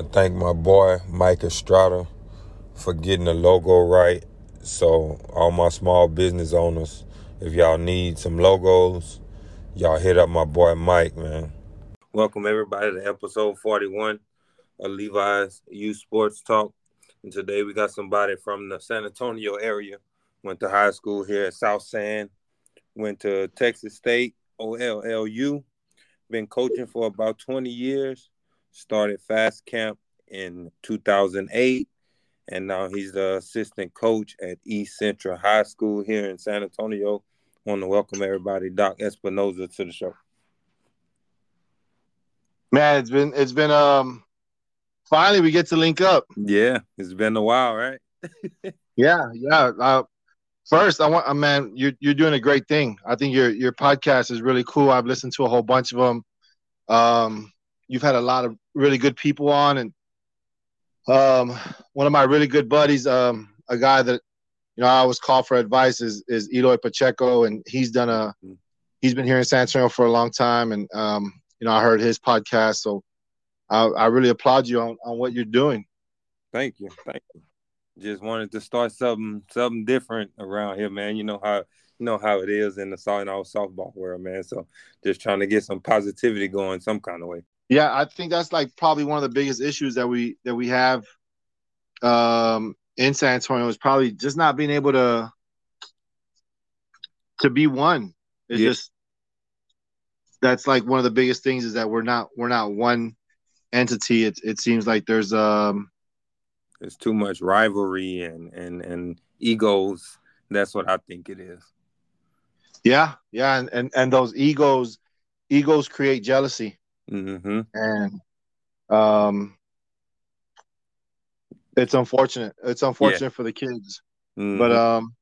I thank my boy Mike Estrada for getting the logo right. So all my small business owners, if y'all need some logos, y'all hit up my boy Mike, man. Welcome everybody to episode 41 of Levi's Youth Sports Talk. And today we got somebody from the San Antonio area. Went to high school here at South San. Went to Texas State, OLLU. Been coaching for about 20 years. Started Fast Camp in 2008. And now he's the assistant coach at East Central High School here in San Antonio. Want to welcome everybody, Doc Espinoza, to the show. Man, it's been it's been um finally we get to link up. Yeah, it's been a while, right? yeah, yeah. Uh, first, I want, uh, man, you're you're doing a great thing. I think your your podcast is really cool. I've listened to a whole bunch of them. Um, you've had a lot of really good people on, and um, one of my really good buddies, um, a guy that you know I always call for advice is is Eloy Pacheco, and he's done a he's been here in San Antonio for a long time, and um, you know I heard his podcast, so I, I really applaud you on, on what you're doing. Thank you. Thank you. Just wanted to start something something different around here, man. You know how you know how it is in the know, softball world, man. So just trying to get some positivity going some kind of way. Yeah, I think that's like probably one of the biggest issues that we that we have um in San Antonio is probably just not being able to to be one. It's yeah. just that's like one of the biggest things is that we're not we're not one entity, it it seems like there's um there's too much rivalry and and and egos. That's what I think it is. Yeah, yeah, and and, and those egos egos create jealousy. Mm-hmm. And um it's unfortunate. It's unfortunate yeah. for the kids. Mm-hmm. But um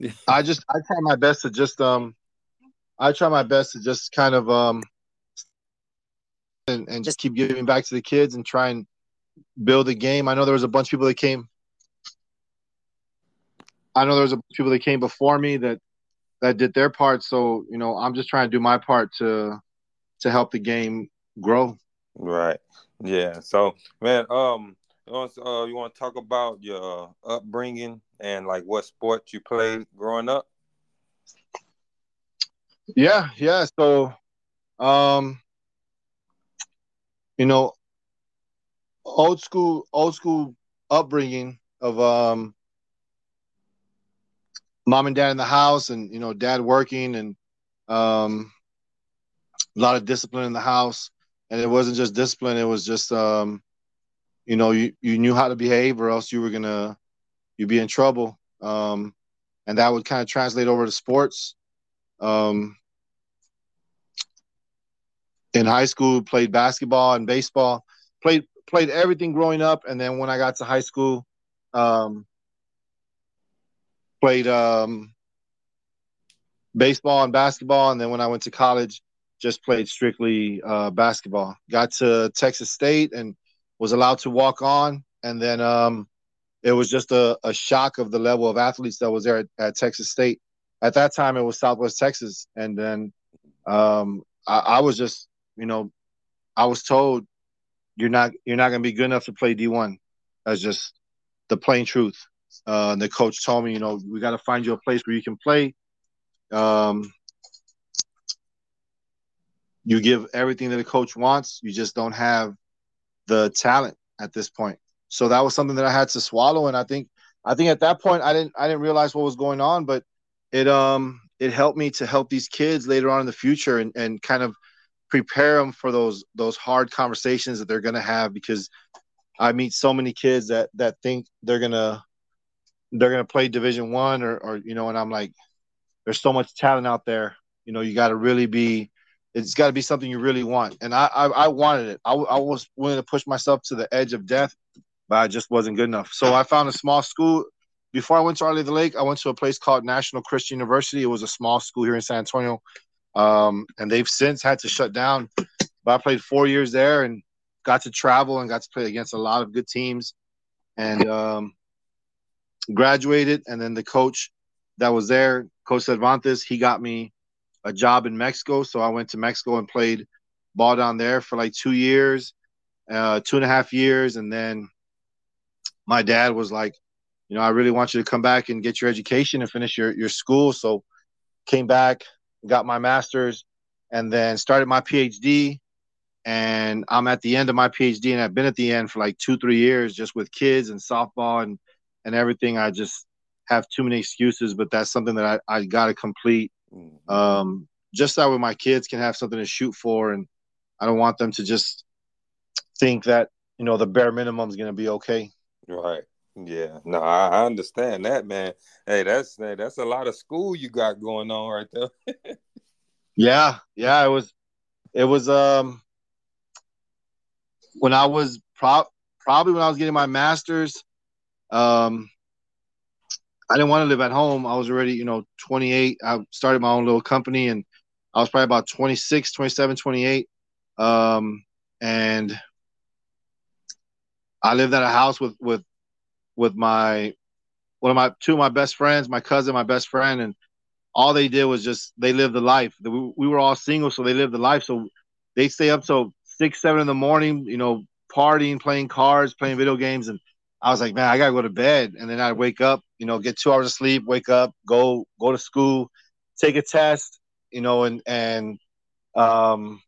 I just I try my best to just um I try my best to just kind of um and, and just keep giving back to the kids and try and build a game. I know there was a bunch of people that came. I know there was a people that came before me that that did their part. So you know, I'm just trying to do my part to to help the game grow. Right. Yeah. So, man, um, you want, uh, you want to talk about your upbringing and like what sports you played growing up? Yeah. Yeah. So, um, you know, old school, old school upbringing of um, mom and dad in the house, and you know, dad working, and um, a lot of discipline in the house. And it wasn't just discipline; it was just, um, you know, you you knew how to behave, or else you were gonna you'd be in trouble. Um, and that would kind of translate over to sports. Um, in high school, played basketball and baseball, played played everything growing up, and then when I got to high school, um, played um, baseball and basketball, and then when I went to college, just played strictly uh, basketball. Got to Texas State and was allowed to walk on, and then um, it was just a, a, shock of the level of athletes that was there at, at, Texas State. At that time, it was Southwest Texas, and then um, I, I was just you know, I was told you're not you're not going to be good enough to play D1. That's just the plain truth. Uh, the coach told me, you know, we got to find you a place where you can play. Um, you give everything that the coach wants. You just don't have the talent at this point. So that was something that I had to swallow. And I think I think at that point I didn't I didn't realize what was going on, but it um it helped me to help these kids later on in the future and, and kind of prepare them for those those hard conversations that they're to have because I meet so many kids that that think they're gonna they're gonna play Division One or or you know, and I'm like, there's so much talent out there. You know, you got to really be. It's got to be something you really want, and I, I I wanted it. I, I was willing to push myself to the edge of death, but I just wasn't good enough. So I found a small school. Before I went to Our Lady the Lake, I went to a place called National Christian University. It was a small school here in San Antonio um, and they've since had to shut down. But I played four years there and got to travel and got to play against a lot of good teams, and um, graduated. And then the coach that was there, Coach Cervantes, he got me a job in Mexico. So I went to Mexico and played ball down there for like two years. uh, two and a half years, and then my dad was like, you know, I really want you to come back and get your education and finish your your school. So came back, got my master's, and then started my PhD. And I'm at the end of my PhD, and I've been at the end for like two, three years, just with kids and softball and and everything. I just have too many excuses, but that's something that I, I got to complete. Mm-hmm. Um, just that way my kids can have something to shoot for, and I don't want them to just think that you know the bare minimum is going to be okay. Right. Yeah. No, I, I, understand that, man. Hey, that's that's a lot of school you got going on right there. yeah. Yeah. It was. It was. Um. When I was pro- probably when I was getting my master's, um, I didn't want to live at home. I was already, you know, 28. I started my own little company and I was probably about 26, 27, 28. Um, and I lived at a house with with with my one of my two of my best friends, my cousin, my best friend, and all they did was just they lived the life. We, we were all single, so they lived the life. So they stay up till six, seven in the morning, you know, partying, playing cards, playing video games, and I was like, man, I gotta go to bed. And then I'd wake up, you know, get two hours of sleep, wake up, go go to school, take a test, you know, and and um,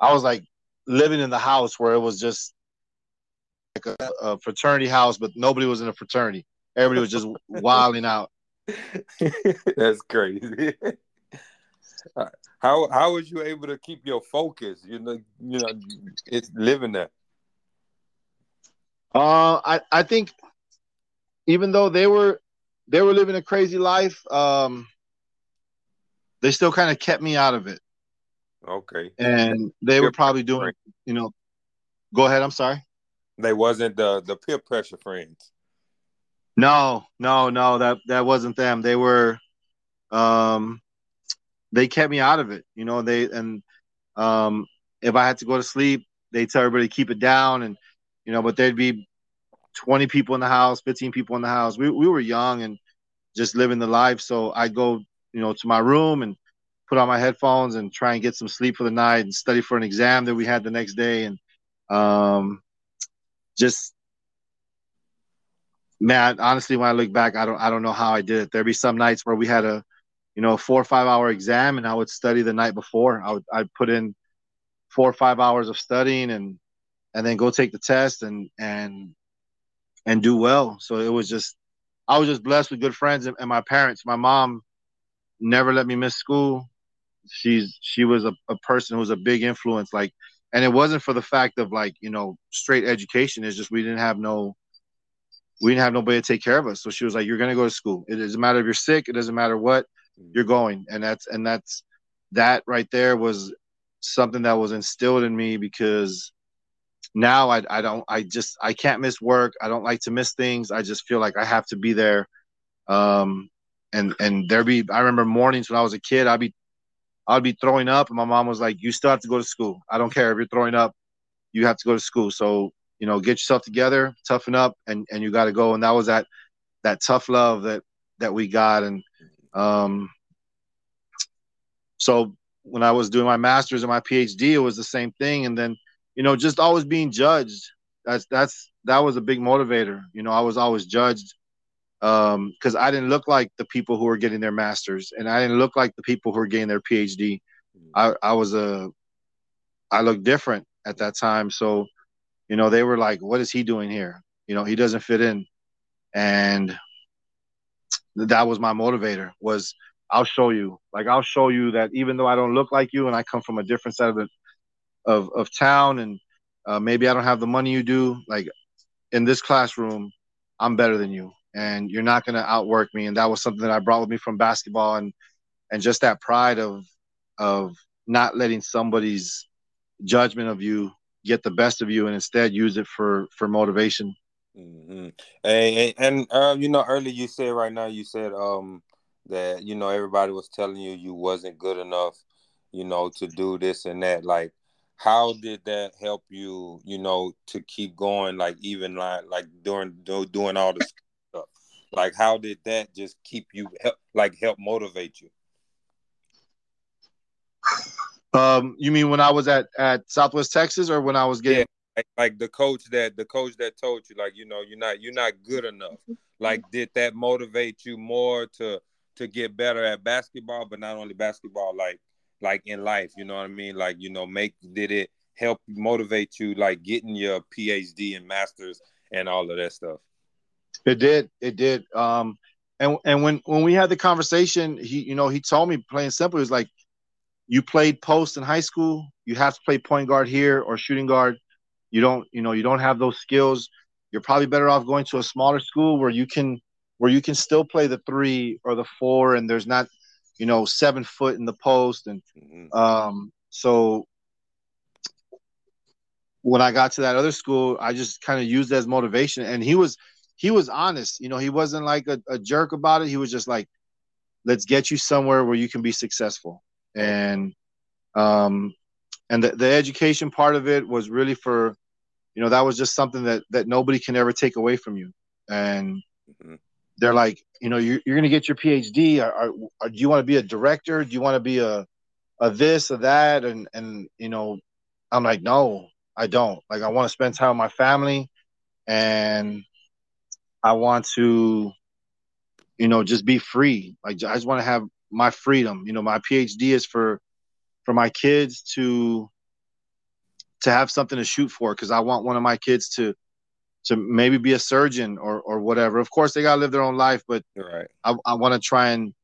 I was like living in the house where it was just like a, a fraternity house, but nobody was in a fraternity. Everybody was just wilding out. That's crazy. how how was you able to keep your focus? You know, you know, it's living there. Uh, I I think even though they were they were living a crazy life, um, they still kind of kept me out of it. Okay. And they were probably doing, you know. Go ahead. I'm sorry. They wasn't the the peer pressure friends. No, no, no. That that wasn't them. They were, um, they kept me out of it. You know. They and um, if I had to go to sleep, they tell everybody to keep it down, and you know. But there'd be twenty people in the house, fifteen people in the house. We we were young and just living the life. So I'd go, you know, to my room and put on my headphones and try and get some sleep for the night and study for an exam that we had the next day. And um, just man, honestly, when I look back, I don't I don't know how I did it. There'd be some nights where we had a, you know, a four or five hour exam, and I would study the night before. I would I'd put in four or five hours of studying and and then go take the test and and and do well. So it was just I was just blessed with good friends and, and my parents. My mom never let me miss school. She's she was a, a person who was a big influence like and it wasn't for the fact of like you know straight education. It's just we didn't have no we didn't have nobody to take care of us. So she was like you're going to go to school. It doesn't matter if you're sick. It doesn't matter what. Mm. You're going. And that's and that's that right there was something that was instilled in me because now I, I don't I just I can't miss work I don't like to miss things I just feel like I have to be there um and and there be I remember mornings when I was a kid I'd be I'd be throwing up, and my mom was like, "You still have to go to school. I don't care if you're throwing up. You have to go to school. So you know, get yourself together, toughen up, and and you got to go." And that was that that tough love that that we got, and um, so when I was doing my master's and my PhD, it was the same thing. And then you know, just always being judged. That's that's that was a big motivator. You know, I was always judged um because i didn't look like the people who were getting their masters and i didn't look like the people who were getting their phd mm-hmm. i i was a i looked different at that time so you know they were like what is he doing here you know he doesn't fit in and that was my motivator was i'll show you like i'll show you that even though i don't look like you and i come from a different side of the of, of town and uh, maybe i don't have the money you do like in this classroom i'm better than you and you're not to outwork me. And that was something that I brought with me from basketball and and just that pride of of not letting somebody's judgment of you get the best of you and instead use it for for motivation. Mm-hmm. And and, uh, you know, earlier you said right now you said um that you know everybody was telling you you wasn't good enough, you know, to do this and that. Like, how did that help you, you know, to keep going? Like even like like during doing all this stuff? like, how did that just keep you help, like help motivate you? Um, you mean when I was at at Southwest Texas, or when I was getting? like, like the coach that the coach that told you like you know you're not you're not good enough. Like did that motivate you more to to get better at basketball, but not only basketball, like like in life, you know what I mean? Like you know, make did it help motivate you like getting your PhD and masters and all of that stuff? It did. It did. Um, and and when when we had the conversation, he you know he told me plain simple, he was like, you played post in high school, you have to play point guard here or shooting guard. You don't you know you don't have those skills. You're probably better off going to a smaller school where you can where you can still play the three or the four, and there's not you know seven foot in the post and mm-hmm. um, so when I got to that other school, I just kind of used as motivation. And he was he was honest. You know, he wasn't like a, a, jerk about it. He was just like, let's get you somewhere where you can be successful. And um and the, the education part of it was really for, you know, that was just something that that nobody can ever take away from you. And mm-hmm. They're like, you know, you're, you're gonna get your PhD. Are, are, do you want to be a director? Do you want to be a a this or that? And and you know, I'm like, no, I don't. Like I want to spend time with my family and I want to, you know, just be free. Like I just want to have my freedom. You know, my PhD is for for my kids to to have something to shoot for because I want one of my kids to to maybe be a surgeon or or whatever. Of course, they gotta live their own life, but right. I, I want to try and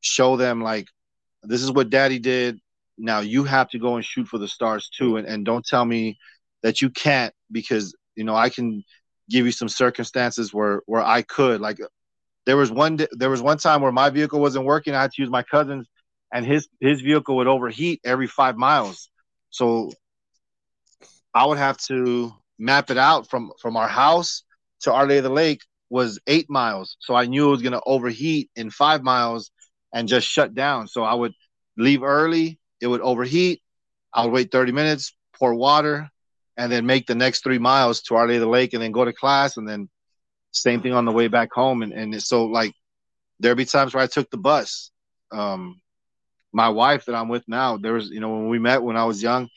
show them like this is what daddy did. Now you have to go and shoot for the stars too, and, and don't tell me that you can't because you know I can give you some circumstances where where I could like there was one there was one time where my vehicle wasn't working I had to use my cousin's and his his vehicle would overheat every 5 miles so I would have to map it out from from our house to Our Lady of the Lake was 8 miles so I knew it was going to overheat in 5 miles and just shut down so I would leave early it would overheat I would wait 30 minutes pour water and then make the next three miles to Our Lady of the Lake and then go to class and then same thing on the way back home. And, and so like there'd be times where I took the bus. Um, my wife that I'm with now, there was, you know, when we met when I was young,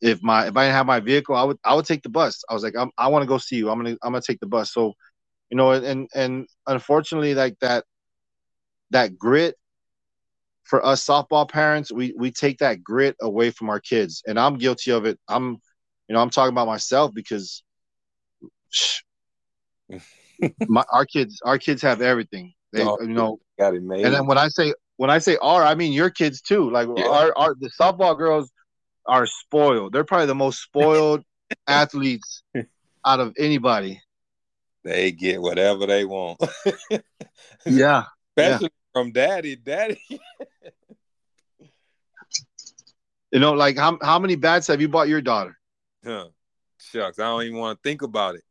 if my if I didn't have my vehicle, I would I would take the bus. I was like, I'm, i want to go see you. I'm gonna I'm gonna take the bus. So, you know, and and unfortunately, like that that grit for us softball parents, we we take that grit away from our kids, and I'm guilty of it. I'm you know, I'm talking about myself because my, our kids, our kids have everything. They, oh, you know, got it made. And then when I say when I say our, I mean your kids too. Like yeah. our, our the softball girls are spoiled. They're probably the most spoiled athletes out of anybody. They get whatever they want. yeah. Especially yeah. from daddy. Daddy. you know, like how how many bats have you bought your daughter? Huh. Shucks, I don't even want to think about it.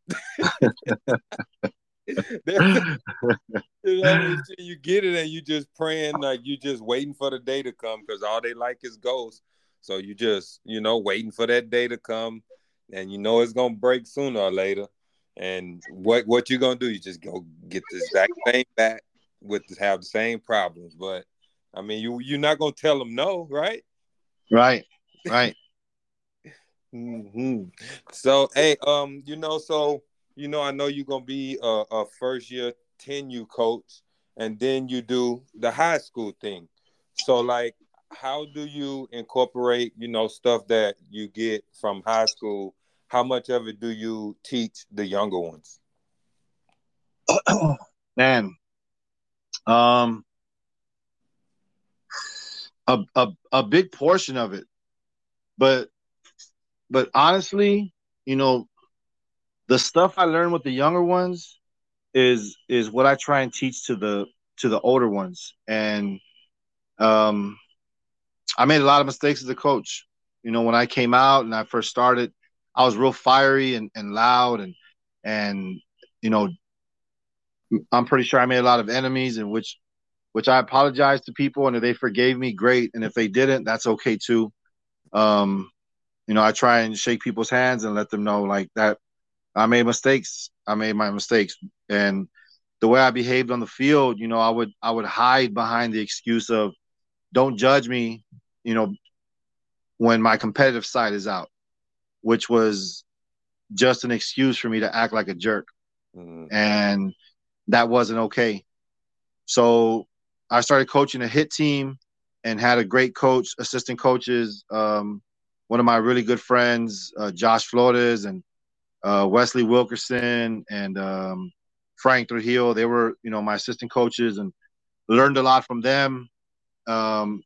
you, get it and you just praying like you just waiting for the day to come because all they like is ghosts. So you just, you know, waiting for that day to come and you know it's gonna break sooner or later. And what what you gonna do? You just go get the exact same back with have the same problems. But I mean you you're not gonna tell them no, right? Right, right. Mm-hmm. So, hey, um, you know, so you know, I know you're gonna be a, a first year 10U coach, and then you do the high school thing. So, like, how do you incorporate, you know, stuff that you get from high school? How much of it do you teach the younger ones? Man, um, a, a a big portion of it, but but honestly, you know, the stuff I learned with the younger ones is is what I try and teach to the to the older ones. And um I made a lot of mistakes as a coach. You know, when I came out and I first started, I was real fiery and, and loud and and you know I'm pretty sure I made a lot of enemies and which which I apologize to people and if they forgave me, great. And if they didn't, that's okay too. Um, you know, I try and shake people's hands and let them know like that I made mistakes. I made my mistakes. And the way I behaved on the field, you know, I would I would hide behind the excuse of don't judge me, you know, when my competitive side is out, which was just an excuse for me to act like a jerk. Mm-hmm. And that wasn't okay. So I started coaching a hit team and had a great coach, assistant coaches. Um, one of my really good friends, uh, Josh Flores and uh, Wesley Wilkerson and um, Frank Trujillo. They were, you know, my assistant coaches and learned a lot from them um,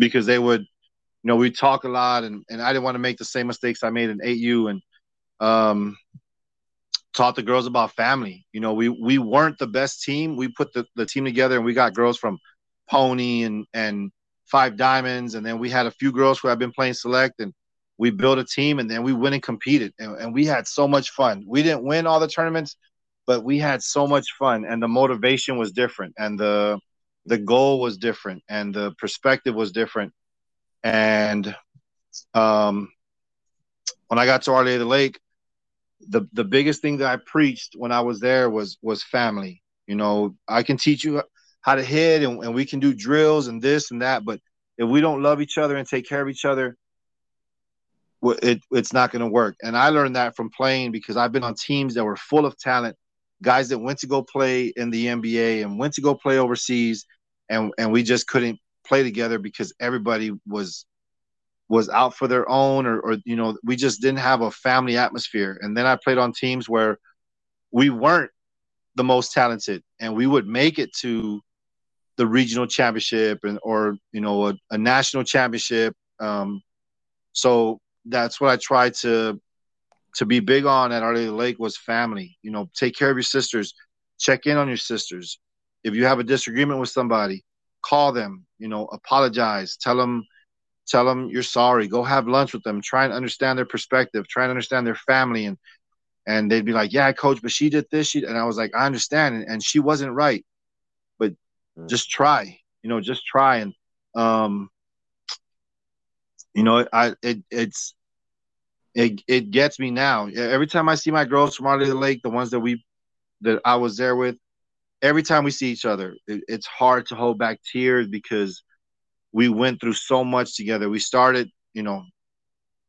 because they would, you know, we talk a lot and, and I didn't want to make the same mistakes I made in 8U and um, taught the girls about family. You know, we we weren't the best team. We put the, the team together and we got girls from Pony and and Five Diamonds, and then we had a few girls who had been playing select and we built a team and then we went and competed and, and we had so much fun. We didn't win all the tournaments, but we had so much fun and the motivation was different and the the goal was different and the perspective was different. And um when I got to Our Lady of the Lake, the the biggest thing that I preached when I was there was was family. You know, I can teach you how to hit and, and we can do drills and this and that, but if we don't love each other and take care of each other, it, it's not going to work. And I learned that from playing because I've been on teams that were full of talent, guys that went to go play in the NBA and went to go play overseas, and and we just couldn't play together because everybody was was out for their own or, or you know we just didn't have a family atmosphere and then i played on teams where we weren't the most talented and we would make it to the regional championship and or you know a, a national championship um, so that's what i tried to to be big on at Our Lake was family. You know, take care of your sisters, check in on your sisters. If you have a disagreement with somebody, call them. You know, apologize, tell them tell them you're sorry go have lunch with them try and understand their perspective try and understand their family and and they'd be like yeah coach but she did this she and i was like i understand and, and she wasn't right but mm. just try you know just try and um you know i it it's it, it gets me now every time i see my girls from out of the lake the ones that we that i was there with every time we see each other it, it's hard to hold back tears because we went through so much together. We started, you know,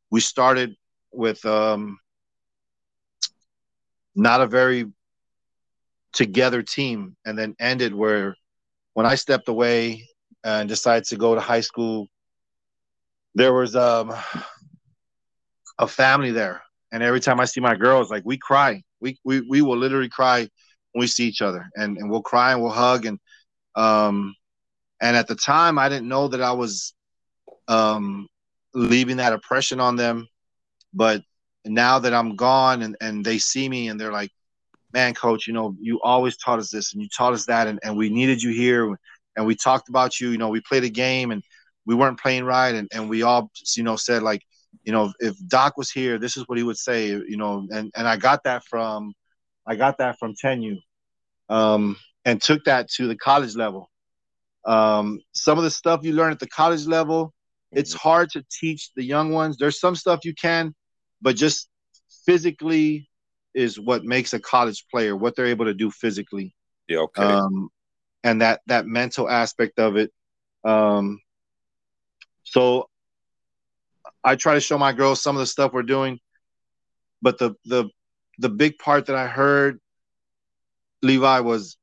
we started with um, not a very together team, and then ended where when I stepped away and decided to go to high school, there was um, a family there, and every time I see my girls, like we cry, we we we will literally cry when we see each other, and and we'll cry and we'll hug, and um, and at the time, I didn't know that I was um, leaving that oppression on them. But now that I'm gone and, and they see me and they're like, man, coach, you know, you always taught us this and you taught us that. And, and we needed you here. And we talked about you. You know, we played a game and we weren't playing right. And, and we all, you know, said, like, you know, if Doc was here, this is what he would say, you know, and, and I got that from, I got that from 10U um, and took that to the college level. Um, some of the stuff you learn at the college level, it's mm-hmm. hard to teach the young ones. There's some stuff you can, but just physically is what makes a college player, what they're able to do physically. Yeah, okay. Um, and that that mental aspect of it. Um, so I try to show my girls some of the stuff we're doing, but the the the big part that I heard, Levi, was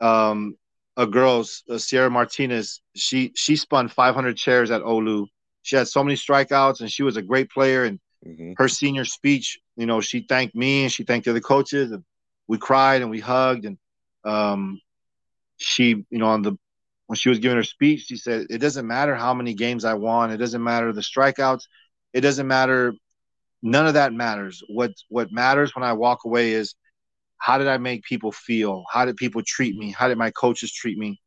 um, a girl, uh, Sierra Martinez. She she spun 500 chairs at OLLU. She had so many strikeouts, and she was a great player. And mm-hmm. her senior speech, you know, she thanked me and she thanked the other coaches, and we cried and we hugged. And um, she, you know, on the when she was giving her speech, she said, "It doesn't matter how many games I won. It doesn't matter the strikeouts. It doesn't matter. None of that matters. What what matters when I walk away is." how did I make people feel? How did people treat me? How did my coaches treat me?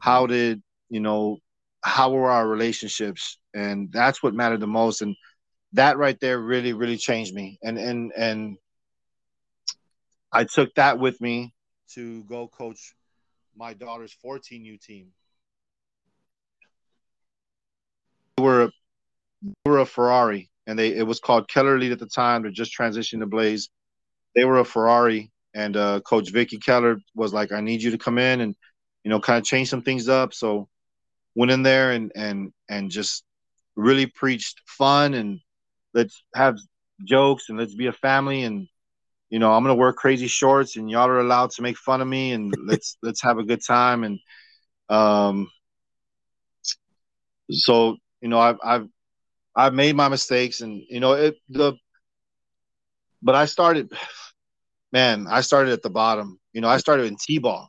How did, you know, how were our relationships? And that's what mattered the most. And that right there really, really changed me. And and and I took that with me to go coach my daughter's 14U team. We were a, we were a Ferrari, and they it was called Keller Elite at the time. They're just transitioning to Blaze. They were a Ferrari, and uh, Coach Vicky Keller was like, "I need you to come in and you know kind of change some things up." So went in there and and and just really preached fun and let's have jokes and let's be a family and you know, I'm gonna wear crazy shorts and y'all are allowed to make fun of me and let's let's have a good time and um so you know I've I've I've made my mistakes and you know it the but I started man, I started at the bottom. You know, I started in T ball.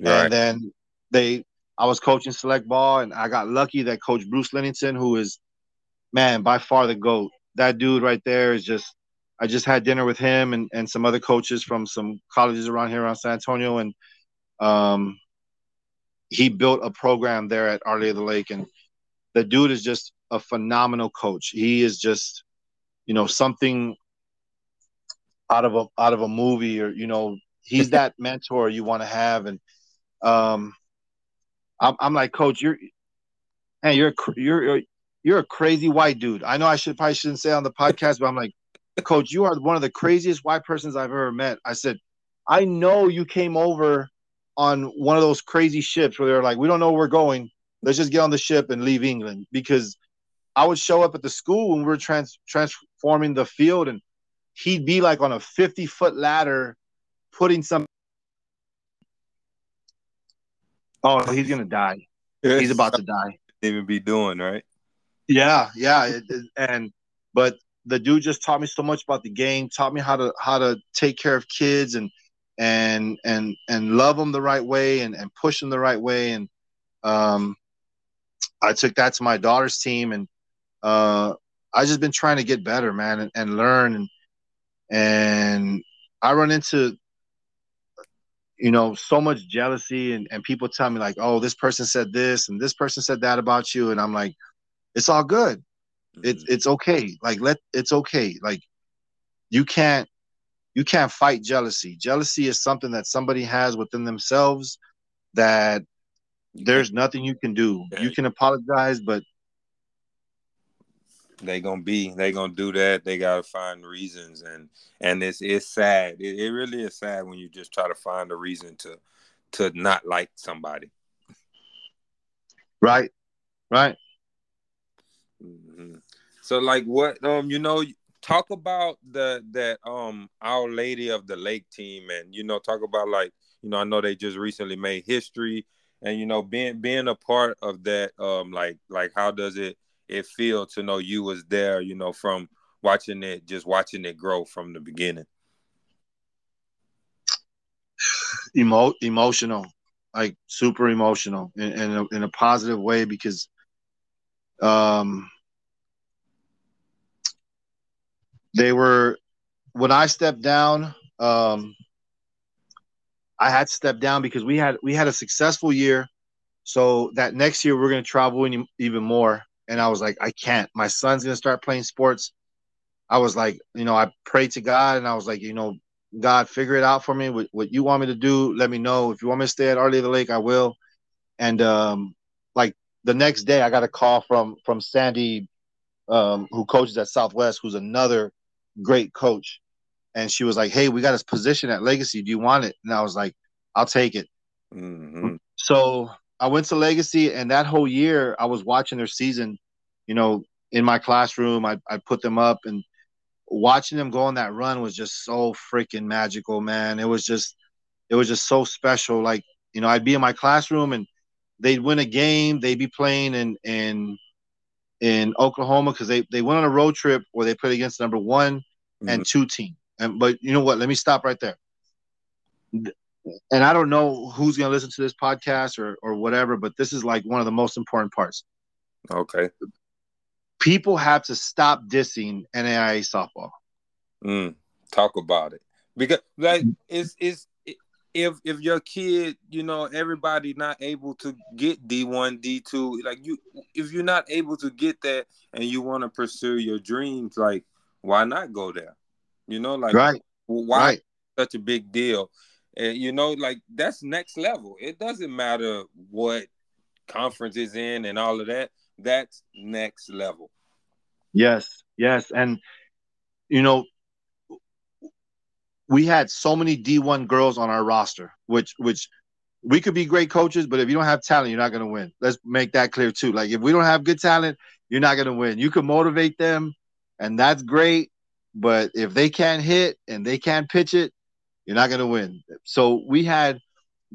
Right. And then they I was coaching select ball and I got lucky that coach Bruce Lennington, who is man, by far the GOAT. That dude right there is just I just had dinner with him and, and some other coaches from some colleges around here around San Antonio, and um, he built a program there at Our Lady of the Lake, and the dude is just a phenomenal coach. He is just, you know, something out of a out of a movie, or you know, he's that mentor you want to have, and um, I'm, I'm like, Coach, you're, hey, you're you're you're a crazy white dude. I know I should probably shouldn't say on the podcast, but I'm like, Coach, you are one of the craziest white persons I've ever met. I said, I know you came over on one of those crazy ships where they're like, we don't know where we're going. Let's just get on the ship and leave England. Because I would show up at the school when we were trans- transforming the field, and he'd be like on a 50 foot ladder putting some. Oh, he's going to die. He's about to die. Even be doing, right? Yeah, yeah. It, it, and, but the dude just taught me so much about the game, taught me how to how to take care of kids and and and and love them the right way and and push them the right way. And um, I took that to my daughter's team, and uh, I just been trying to get better, man, and, and learn. And and I run into you know so much jealousy and, and people tell me like oh this person said this and this person said that about you and i'm like it's all good it's mm-hmm. it's okay. Like let it's okay. Like you can't you can't fight jealousy. Jealousy is something that somebody has within themselves that there's nothing you can do. You can apologize, but they gonna be they gonna do that. They gotta find reasons, and and it's it's sad. It, it really is sad when you just try to find a reason to to not like somebody. Right, right. Mm-hmm. So like what um you know talk about the that um Our Lady of the Lake team and you know talk about like you know I know they just recently made history and you know being being a part of that um like like how does it it feel to know you was there you know from watching it just watching it grow from the beginning Emo- emotional like super emotional in, in, a, in a positive way because um they were when I stepped down. Um, I had to step down because we had we had a successful year. So that next year we're going to travel even more. And I was like, I can't. My son's going to start playing sports. I was like, you know, I prayed to God and I was like, you know, God, figure it out for me. What, what you want me to do, let me know. If you want me to stay at Our Lady of the Lake, I will. And um, like the next day, I got a call from from Sandy, um, who coaches at Southwest, who's another great coach. And she was like, Hey, we got this position at Legacy. Do you want it? And I was like, I'll take it. Mm-hmm. So I went to Legacy, and that whole year I was watching their season, you know, in my classroom. I, I put them up, and watching them go on that run was just so freaking magical, man. It was just, it was just so special. Like, you know, I'd be in my classroom and they'd win a game, they'd be playing in, in, in Oklahoma because they, they went on a road trip where they played against number one mm-hmm. and two team. And but you know what? Let me stop right there. And I don't know who's going to listen to this podcast or or whatever, but this is like one of the most important parts. Okay. People have to stop dissing NAIA softball. Mm, talk about it because like it's it's if if your kid, you know, everybody not able to get D one, D two, like you, if you're not able to get that and you want to pursue your dreams, like why not go there? You know, like right. why right. such a big deal? You know, like that's next level. It doesn't matter what conference is in and all of that. That's next level. Yes, yes, and you know, we had so many D1 girls on our roster, which which we could be great coaches, but if you don't have talent, you're not going to win. Let's make that clear too. Like if we don't have good talent, you're not going to win. You can motivate them, and that's great. but if they can't hit and they can't pitch it, you're not going to win. So we had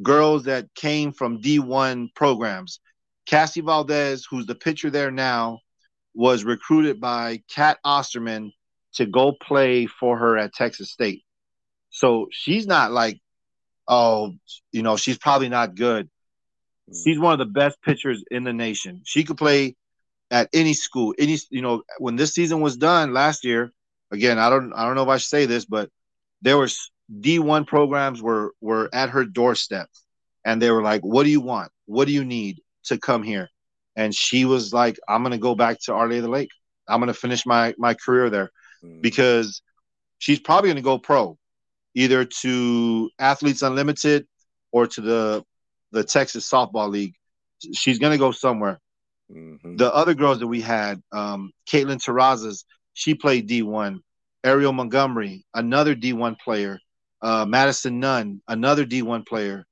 girls that came from D1 programs. Cassie Valdez, who's the pitcher there now, was recruited by Cat Osterman to go play for her at Texas State. So she's not like, oh, you know, she's probably not good. She's one of the best pitchers in the nation. She could play at any school, any you know, when this season was done last year, again, I don't I don't know if I should say this, but there was D1 programs were were at her doorstep and they were like, What do you want? What do you need to come here? And she was like, I'm gonna go back to Our Lady of the Lake. I'm gonna finish my my career there mm. because she's probably gonna go pro, either to Athletes Unlimited or to the the Texas Softball League. She's gonna go somewhere. Mm-hmm. The other girls that we had, um, Caitlin Terrazas, she played D1. Ariel Montgomery, another D1 player. Uh, Madison Nunn, another D1 player.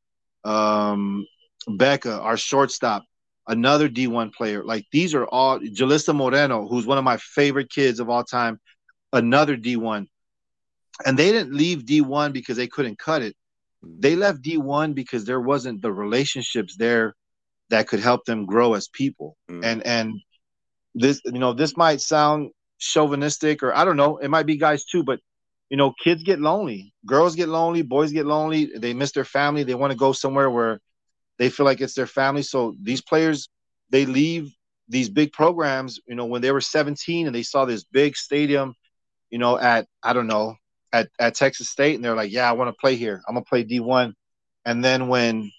Um, Becca, our shortstop, another D1 player. Like these are all Jalissa Moreno, who's one of my favorite kids of all time, another D1. And they didn't leave D1 because they couldn't cut it. They left D1 because there wasn't the relationships there that could help them grow as people. Mm. And and this, you know, this might sound chauvinistic or I don't know, it might be guys too, but you know, kids get lonely, girls get lonely, boys get lonely, they miss their family, they want to go somewhere where they feel like it's their family. So these players, they leave these big programs, you know, when they were 17 and they saw this big stadium, you know, at I don't know, at, at Texas State, and they're like, Yeah, I want to play here. I'm gonna play D1. And then when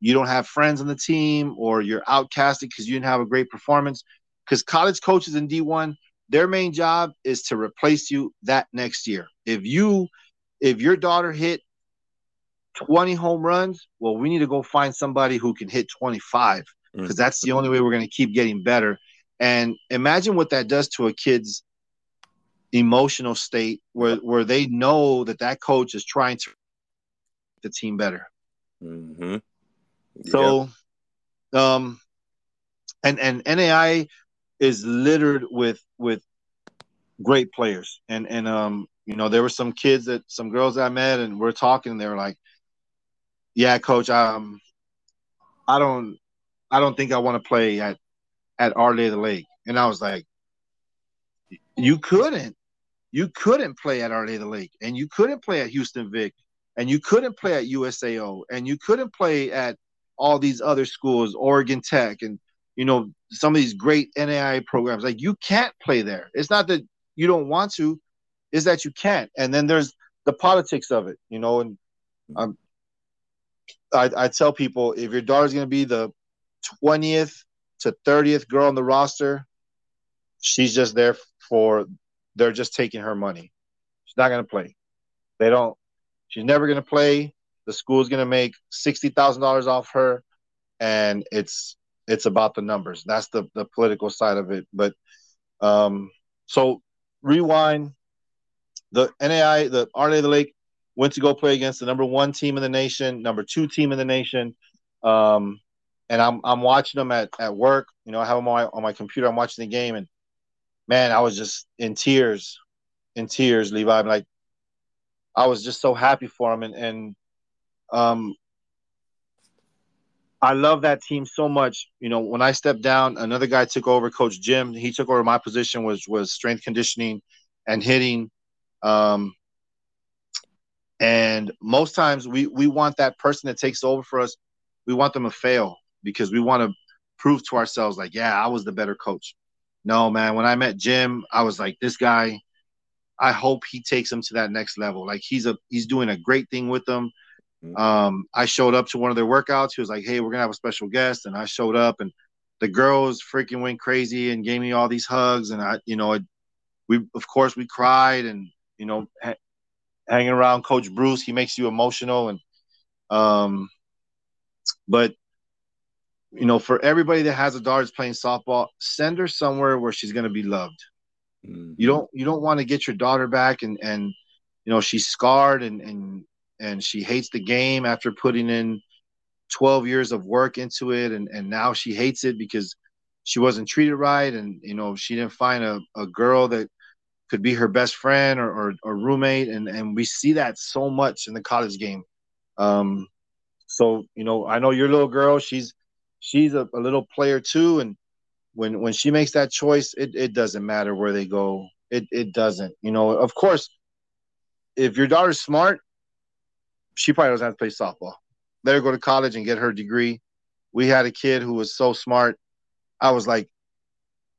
you don't have friends on the team or you're outcasted because you didn't have a great performance, because college coaches in D1, their main job is to replace you that next year. If you if your daughter hit 20 home runs, well, we need to go find somebody who can hit 25 because mm. that's the only way we're going to keep getting better. And imagine what that does to a kid's emotional state where, where they know that that coach is trying to the team better. Mm-hmm. So, um, and and NAI is littered with with great players, and and um, you know, there were some kids that some girls I met, and we're talking. And they were like, "Yeah, coach, um, I don't, I don't think I want to play at at Our Lady of the Lake." And I was like, "You couldn't, you couldn't play at Our Lady of the Lake, and you couldn't play at Houston Vic, and you couldn't play at USAO, and you couldn't play at all these other schools, Oregon Tech, and you know some of these great NAI programs. Like you can't play there. It's not that you don't want to, is that you can't. And then there's the politics of it, you know. And um, I, I tell people if your daughter's going to be the twentieth to thirtieth girl on the roster, she's just there for. They're just taking her money. She's not going to play. They don't. She's never going to play the school's going to make sixty thousand dollars off her, and it's it's about the numbers. That's the the political side of it. But um, so rewind. The NAI, the Our of the Lake, went to go play against the number one team in the nation, number two team in the nation. Um, and I'm I'm watching them at, at work. You know, I have them on my, on my computer. I'm watching the game, and man, I was just in tears, in tears, Levi. I'm like, I was just so happy for him, and and um, I love that team so much. You know, when I stepped down, another guy took over, Coach Jim. He took over my position was was strength conditioning and hitting. Um, and most times we we want that person that takes over for us, we want them to fail because we want to prove to ourselves like, yeah, I was the better coach. No, man, when I met Jim, I was like, this guy, I hope he takes him to that next level. Like he's a he's doing a great thing with them. Mm-hmm. Um, I showed up to one of their workouts. He was like, "Hey, we're gonna have a special guest," and I showed up, and the girls freaking went crazy and gave me all these hugs, and I, you know, it, we of course we cried, and you know, ha- hanging around Coach Bruce, he makes you emotional, and um, but you know, for everybody that has a daughter that's playing softball, send her somewhere where she's gonna be loved. Mm-hmm. You don't you don't want to get your daughter back and and you know she's scarred and and and she hates the game after putting in 12 years of work into it and, and now she hates it because she wasn't treated right and you know she didn't find a, a girl that could be her best friend or, or, or roommate, and and we see that so much in the college game. Um, so you know, I know your little girl. She's she's a, a little player too, and when when she makes that choice, it, it doesn't matter where they go. It it doesn't. You know, of course, if your daughter's smart, she probably doesn't have to play softball. Let her go to college and get her degree. We had a kid who was so smart. I was like,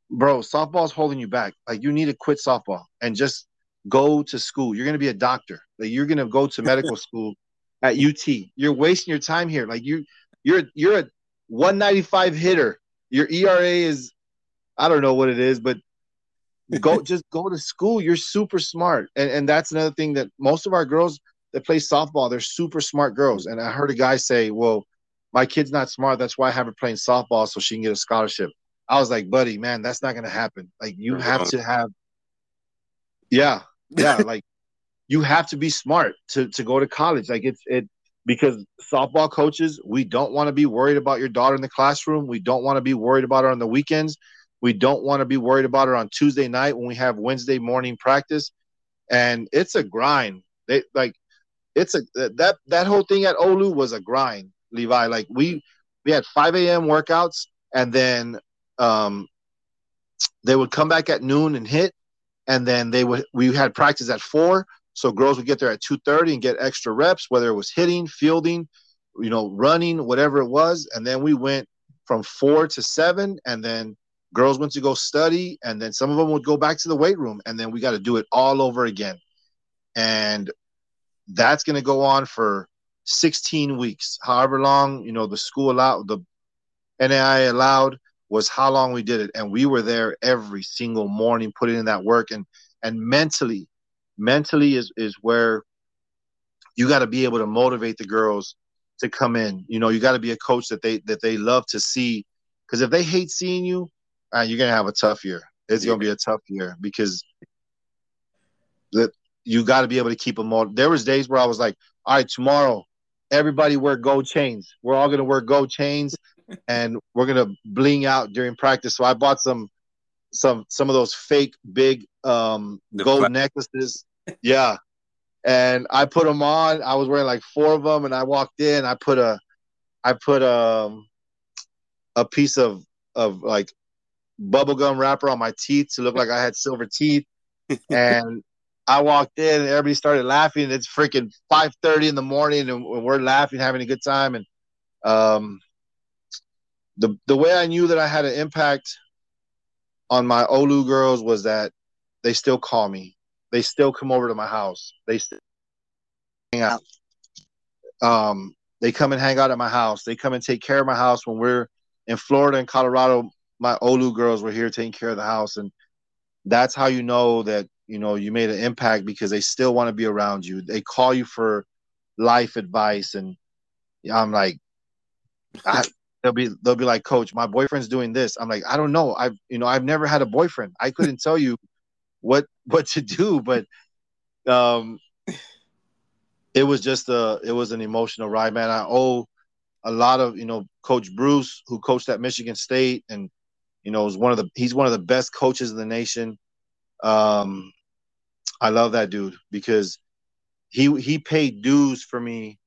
bro, softball's holding you back. Like you need to quit softball and just go to school. You're gonna be a doctor. Like you're gonna go to medical school at UT. You're wasting your time here. Like you you're you're a 195 hitter. Your ERA is I don't know what it is, but go just go to school. You're super smart. And and that's another thing that most of our girls that play softball, they're super smart girls. And I heard a guy say, Well, my kid's not smart. That's why I have her playing softball so she can get a scholarship. I was like, buddy, man, that's not gonna happen. Like you have to have Yeah, yeah, like you have to be smart to to go to college. Like it's it because softball coaches, we don't want to be worried about your daughter in the classroom. We don't want to be worried about her on the weekends. We don't want to be worried about her on Tuesday night when we have Wednesday morning practice. And it's a grind. They like it's a that that whole thing at OLLU was a grind, Levi. Like we we had 5 a.m. workouts and then um they would come back at noon and hit and then they would we had practice at four so girls would get there at 2:30 and get extra reps, whether it was hitting, fielding, you know, running, whatever it was. And then we went from four to seven, and then girls went to go study, and then some of them would go back to the weight room, and then we got to do it all over again. And that's going to go on for 16 weeks, however long you know the school allowed, the NAIA allowed was how long we did it, and we were there every single morning, putting in that work, and and mentally mentally is is where you got to be able to motivate the girls to come in. You know, you got to be a coach that they that they love to see. Because if they hate seeing you, uh, you're gonna have a tough year. It's yeah. gonna be a tough year because that you got to be able to keep them all. There was days where I was like, all right, tomorrow, everybody wear gold chains. We're all gonna wear gold chains, and we're gonna bling out during practice. So I bought some some some of those fake big um gold necklaces. Yeah. And I put them on. I was wearing like four of them and I walked in, I put a I put a um, a piece of of like bubblegum wrapper on my teeth to look like I had silver teeth. and I walked in and everybody started laughing. It's freaking 5:30 in the morning and we're laughing, having a good time. And um the the way I knew that I had an impact on my OLLU girls was that they still call me. They still come over to my house. They still hang out. Um, they come and hang out at my house. They come and take care of my house when we're in Florida and Colorado. My OLLU girls were here taking care of the house, and that's how you know that you know you made an impact because they still want to be around you. They call you for life advice, and I'm like, I, they'll be they'll be like, Coach, my boyfriend's doing this. I'm like, I don't know. I've you know I've never had a boyfriend. I couldn't tell you what what to do, but um, it was just a it was an emotional ride, man. I owe a lot of you know Coach Bruce, who coached at Michigan State, and you know was one of the he's one of the best coaches in the nation. Um, I love that dude because he he paid dues for me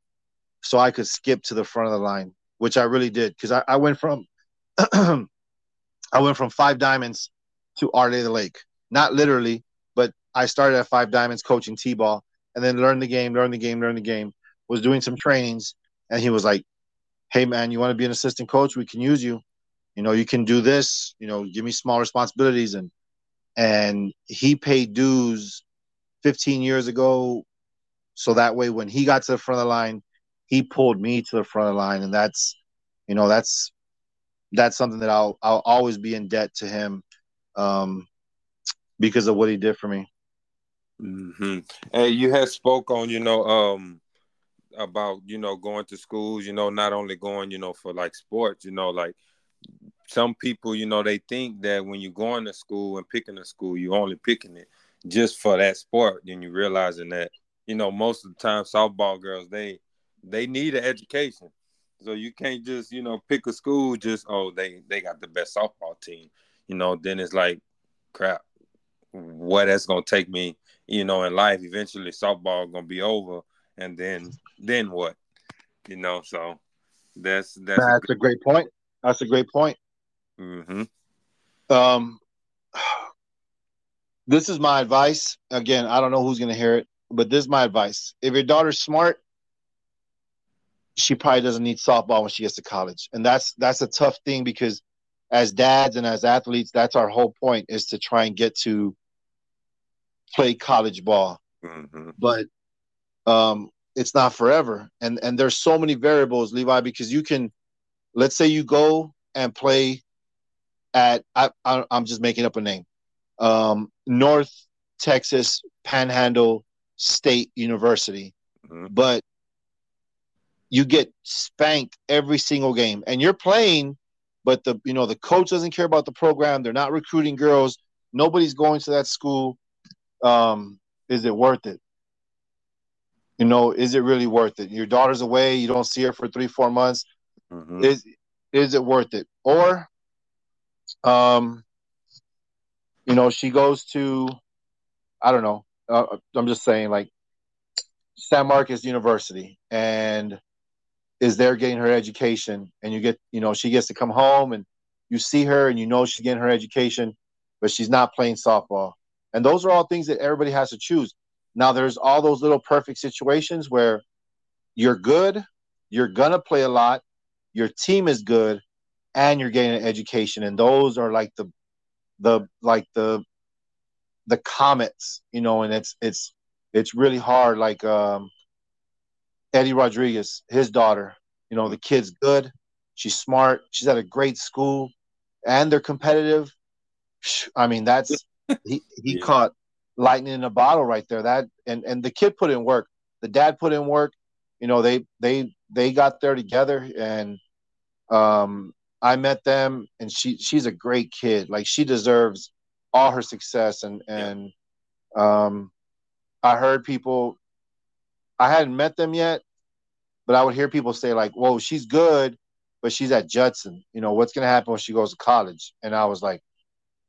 so I could skip to the front of the line which I really did because I, I went from I went from five diamonds to Lady of the Lake. Not literally, but I started at five diamonds coaching T-ball and then learned the game, learned the game, learned the game. Was doing some trainings, and he was like, "Hey man, you want to be an assistant coach? We can use you. You know, you can do this. You know, give me small responsibilities." And and he paid dues 15 years ago, so that way when he got to the front of the line, he pulled me to the front of the line, and that's you know that's that's something that I'll I'll always be in debt to him um, because of what he did for me. Mm-hmm. And you had spoke on you know um, about you know going to schools, you know not only going you know for like sports, you know like some people you know they think that when you're going to school and picking a school, you're only picking it just for that sport. Then you realizing that you know most of the time softball girls they they need an education. So you can't just, you know, pick a school just oh they they got the best softball team. You know, then it's like crap. what that's gonna take me, you know, in life. Eventually, softball gonna be over, and then then what, you know? So that's that's, that's a, a great point. That's a great point. Mm-hmm. Um, this is my advice. Again, I don't know who's gonna hear it, but this is my advice. If your daughter's smart, she probably doesn't need softball when she gets to college, and that's that's a tough thing because as dads and as athletes, that's our whole point is to try and get to play college ball. Mm-hmm. But um, it's not forever, and and there's so many variables, Levi, because you can, let's say you go and play at I, I am just making up a name, um, North Texas Panhandle State University, mm-hmm. but you get spanked every single game, and you're playing but the you know the coach doesn't care about the program. They're not recruiting girls. Nobody's going to that school. Um, is it worth it? You know, is it really worth it? Your daughter's away. You don't see her for three, four months. Mm-hmm. Is is it worth it? Or, um, you know, she goes to, I don't know. Uh, I'm just saying, like San Marcos University, and is there getting her education and you get you know she gets to come home and you see her and you know she's getting her education but she's not playing softball and those are all things that everybody has to choose now there's all those little perfect situations where you're good you're gonna play a lot your team is good and you're getting an education and those are like the the like the the comets you know and it's it's it's really hard like um Eddie Rodriguez, his daughter. You know, the kid's good. She's smart. She's at a great school, and they're competitive. I mean, that's he he yeah. caught lightning in a bottle right there. That and and the kid put in work. The dad put in work. You know, they they they got there together, and um, I met them, and she she's a great kid. Like she deserves all her success, and and um, I heard people. I hadn't met them yet, but I would hear people say like, "Whoa, she's good, but she's at Judson. You know what's gonna happen when she goes to college?" And I was like,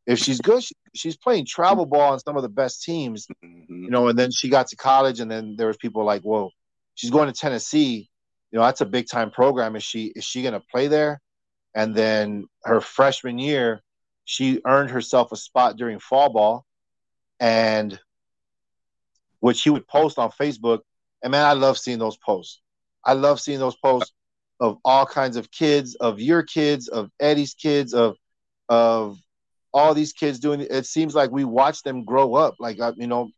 "If she's good, she, she's playing travel ball on some of the best teams, mm-hmm. you know." And then she got to college, and then there was people like, "Whoa, she's going to Tennessee. You know, that's a big time program. Is she is she gonna play there?" And then her freshman year, she earned herself a spot during fall ball, and which she would post on Facebook. And man, I love seeing those posts I love seeing those posts of all kinds of kids, of your kids, of Eddie's kids, of of all these kids doing it. Seems like we watch them grow up. Like you know,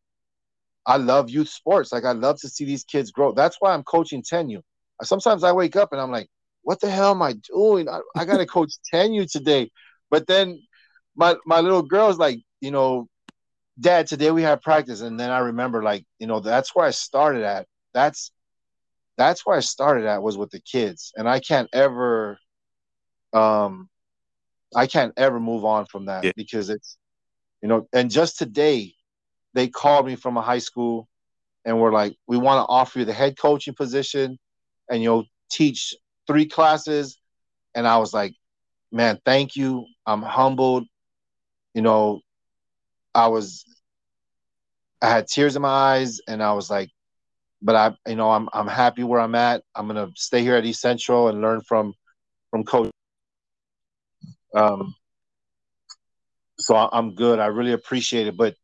I love youth sports. Like I love to see these kids grow. That's why I'm coaching 10U. Sometimes I wake up and I'm like, what the hell am I doing? I, I gotta coach 10U today. But then my my little girl's like, you know, Dad, today we have practice. And then I remember like, you know, that's where I started at. That's that's where I started at was with the kids, and I can't ever, um, I can't ever move on from that yeah. because it's, you know, and just today, they called me from a high school, and we're like, we want to offer you the head coaching position, and you'll teach three classes, and I was like, man, thank you, I'm humbled, you know, I was, I had tears in my eyes, and I was like, but I, you know, I'm I'm happy where I'm at. I'm gonna stay here at East Central and learn from from coach. Um, so I'm good. I really appreciate it, but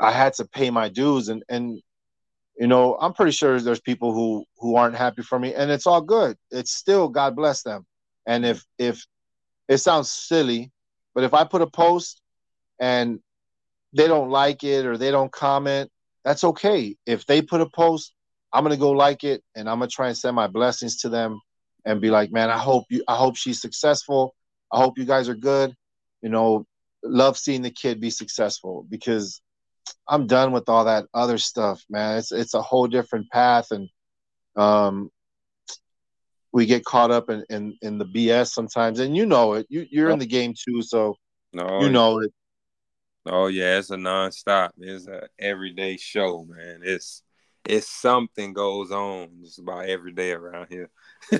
I had to pay my dues, and and you know, I'm pretty sure there's people who who aren't happy for me, and it's all good. It's still God bless them. And if if it sounds silly, but if I put a post and they don't like it or they don't comment, that's okay. If they put a post, I'm gonna go like it and I'm gonna try and send my blessings to them and be like, man, I hope you I hope she's successful. I hope you guys are good. You know, love seeing the kid be successful because I'm done with all that other stuff, man. It's it's a whole different path and um we get caught up in, in, in the BS sometimes, and you know it. You you're in the game too, so no, you know it. Oh yeah, it's a nonstop. It's a everyday show, man. It's it's something goes on just about every day around here,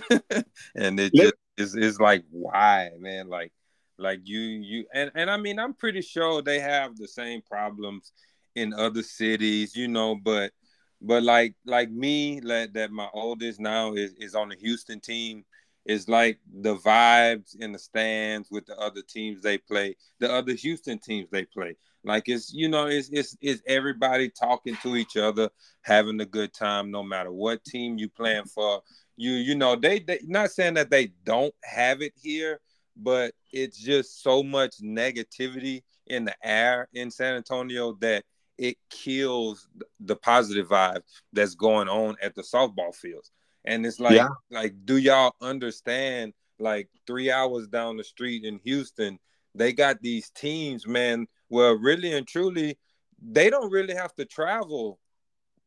and it just is it's like why, man. Like Like you, you, and and I mean, I'm pretty sure they have the same problems in other cities, you know. But but like like me, like that my oldest now is is on the Houston team. It's like the vibes in the stands with the other teams they play, the other Houston teams they play. Like it's you know it's it's it's everybody talking to each other, having a good time, no matter what team you playing for. You you know they they not saying that they don't have it here, but it's just so much negativity in the air in San Antonio that it kills the positive vibe that's going on at the softball fields. And it's like, yeah. like, do y'all understand? Like three hours down the street in Houston, they got these teams, man. Well, really and truly, they don't really have to travel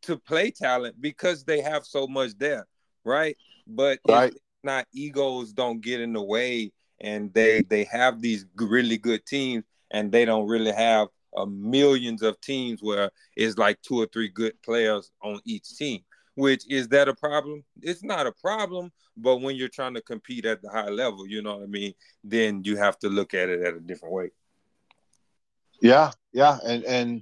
to play talent because they have so much there, right? But right. not egos don't get in the way, and they they have these really good teams, and they don't really have uh, millions of teams where it's like two or three good players on each team. Which is that a problem? It's not a problem, but when you're trying to compete at the high level, you know what I mean, then you have to look at it at a different way. Yeah, yeah, and and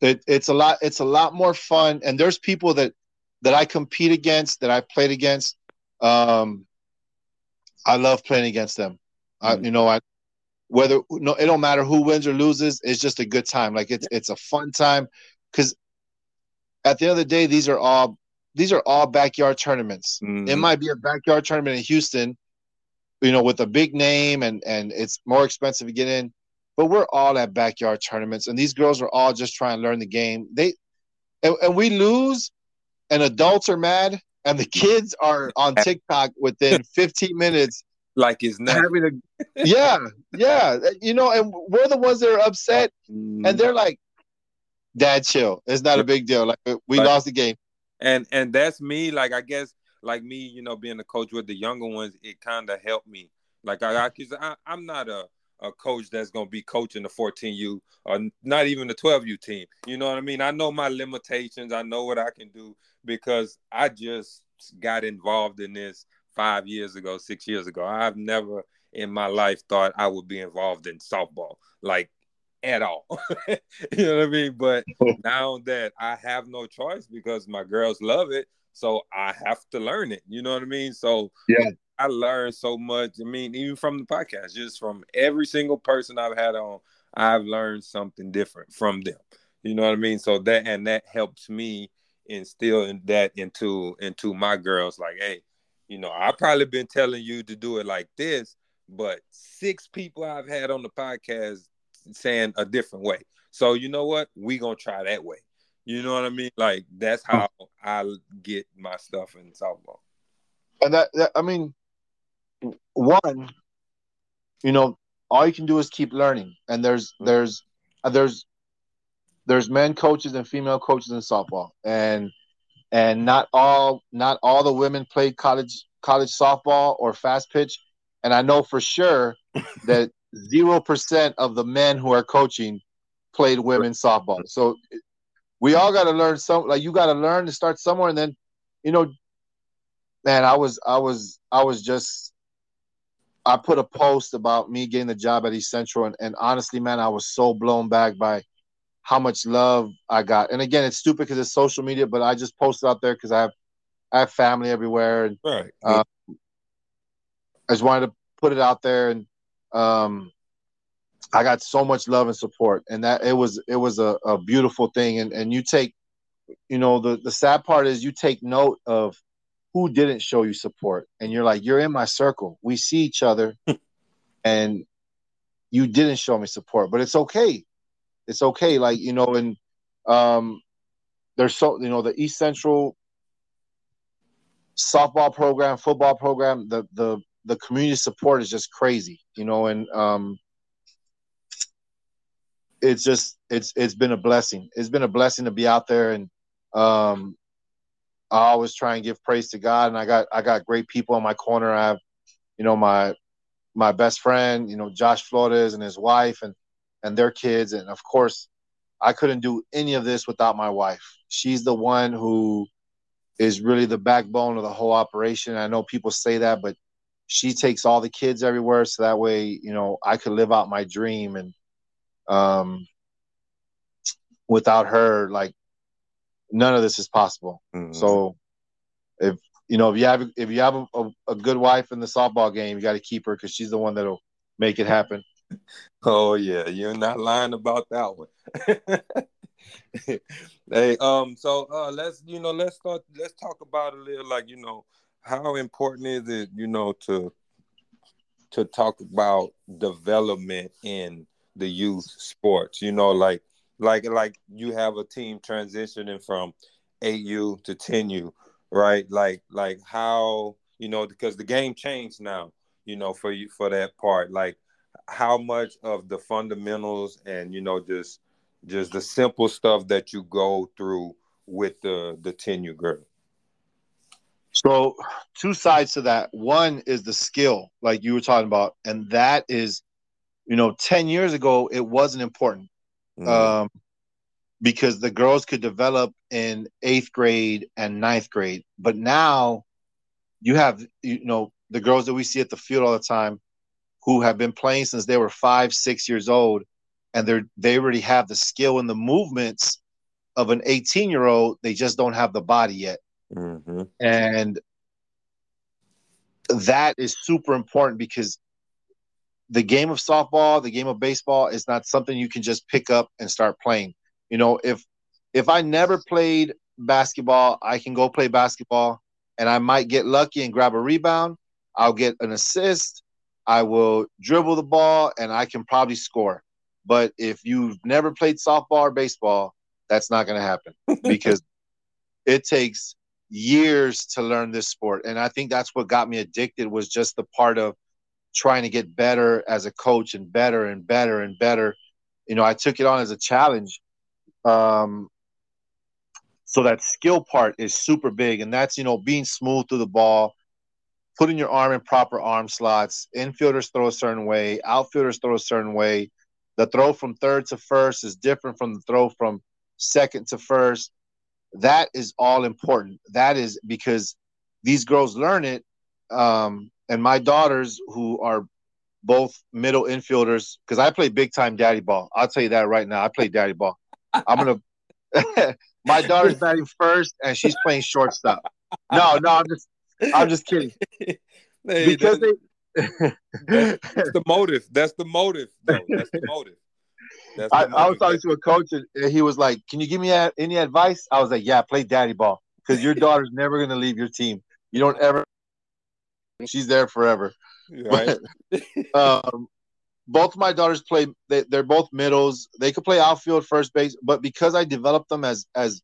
it, it's a lot. It's a lot more fun. And there's people that that I compete against, that I played against. Um, I love playing against them. Mm-hmm. I, you know, I whether no, it don't matter who wins or loses. It's just a good time. Like it's it's a fun time because at the end of the day, these are all these are all backyard tournaments. Mm-hmm. It might be a backyard tournament in Houston, you know, with a big name and and it's more expensive to get in. But we're all at backyard tournaments, and these girls are all just trying to learn the game. They and, and we lose, and adults are mad, and the kids are on TikTok within 15 minutes. Like it's not having a yeah, yeah. You know, and we're the ones that are upset, mm. and they're like, "Dad, chill. It's not a big deal. Like we lost the game." And and that's me. Like I guess, like me, you know, being a coach with the younger ones, it kind of helped me. Like I, I, I, I'm not a a coach that's going to be coaching the 14U or not even the 12U team. You know what I mean? I know my limitations. I know what I can do because I just got involved in this five years ago, six years ago. I've never in my life thought I would be involved in softball, like at all. you know what I mean? But now that I have no choice because my girls love it, so I have to learn it. You know what I mean? So yeah, I learned so much. I mean, even from the podcast, just from every single person I've had on, I've learned something different from them. You know what I mean? So that and that helps me instill that into into my girls. Like, hey, you know, I've probably been telling you to do it like this, but six people I've had on the podcast saying a different way. So you know what? We gonna try that way. You know what I mean? Like that's how I get my stuff in softball. And that, that I mean, one, you know, all you can do is keep learning. And there's mm-hmm. there's uh, there's there's men coaches and female coaches in softball, and and not all not all the women play college college softball or fast pitch. And I know for sure that zero percent of the men who are coaching played women softball. So we all got to learn some. Like you got to learn to start somewhere, and then, you know, man, I was I was I was just I put a post about me getting the job at East Central, and, and honestly, man, I was so blown back by how much love I got. And again, it's stupid because it's social media, but I just posted out there because I have I have family everywhere, and right. Uh, I just wanted to put it out there, and um, I got so much love and support, and that it was it was a, a beautiful thing. And and you take, you know, the the sad part is you take note of who didn't show you support and you're like you're in my circle we see each other and you didn't show me support but it's okay it's okay like you know and um there's so you know the east central softball program football program the the the community support is just crazy you know and um it's just it's it's been a blessing it's been a blessing to be out there and um I always try and give praise to God, and I got I got great people in my corner. I have, you know, my my best friend, you know, Josh Flores and his wife, and and their kids, and of course, I couldn't do any of this without my wife. She's the one who is really the backbone of the whole operation. I know people say that, but she takes all the kids everywhere, so that way, you know, I could live out my dream. And um, without her, like, none of this is possible. Mm-hmm. So, if you know, if you have if you have a, a, a good wife in the softball game, you got to keep her because she's the one that'll make it happen. Oh yeah, you're not lying about that one. hey, um, so uh, let's you know let's start let's talk about a little like you know how important is it you know to to talk about development in the youth sports? You know like like like you have a team transitioning from 8u to 10u right? Like like how you know because the game changed now you know for you for that part. Like how much of the fundamentals and you know just just the simple stuff that you go through with the the 10u girl? So two sides to that. One is the skill like you were talking about and that is you know 10 years ago it wasn't important. Mm. um, because the girls could develop in eighth grade and ninth grade but now you have you know the girls that we see at the field all the time who have been playing since they were five six years old and they're they already have the skill and the movements of an 18 year old they just don't have the body yet mm-hmm. and that is super important because the game of softball the game of baseball is not something you can just pick up and start playing you know if if i never played basketball i can go play basketball and i might get lucky and grab a rebound i'll get an assist i will dribble the ball and i can probably score but if you've never played softball or baseball, that's not going to happen because it takes years to learn this sport. And I think that's what got me addicted was just the part of trying to get better as a coach and better and better and better. You know, I took it on as a challenge. Um, so that skill part is super big, and that's you know being smooth through the ball, putting your arm in proper arm slots. Infielders throw a certain way, outfielders throw a certain way the throw from third to first is different from the throw from second to first. That is all important. That is because these girls learn it. Um, and my daughters, who are both middle infielders, because I play big time daddy ball. I'll tell you that right now. I play daddy ball. I'm gonna. my daughter's batting first, and she's playing shortstop. No, no, I'm just, I'm just kidding. Hey, because they that's, the motive. That's the motive. Though. That's the motive. That's the I, motive. I, was talking to a coach and he was like, "Can you give me any advice?" I was like, "Yeah, play daddy ball because your daughter's never going to leave your team. You don't ever. She's there forever." Right. um, both my daughters play. They, they're both middles. They could play outfield, first base, but because I developed them as as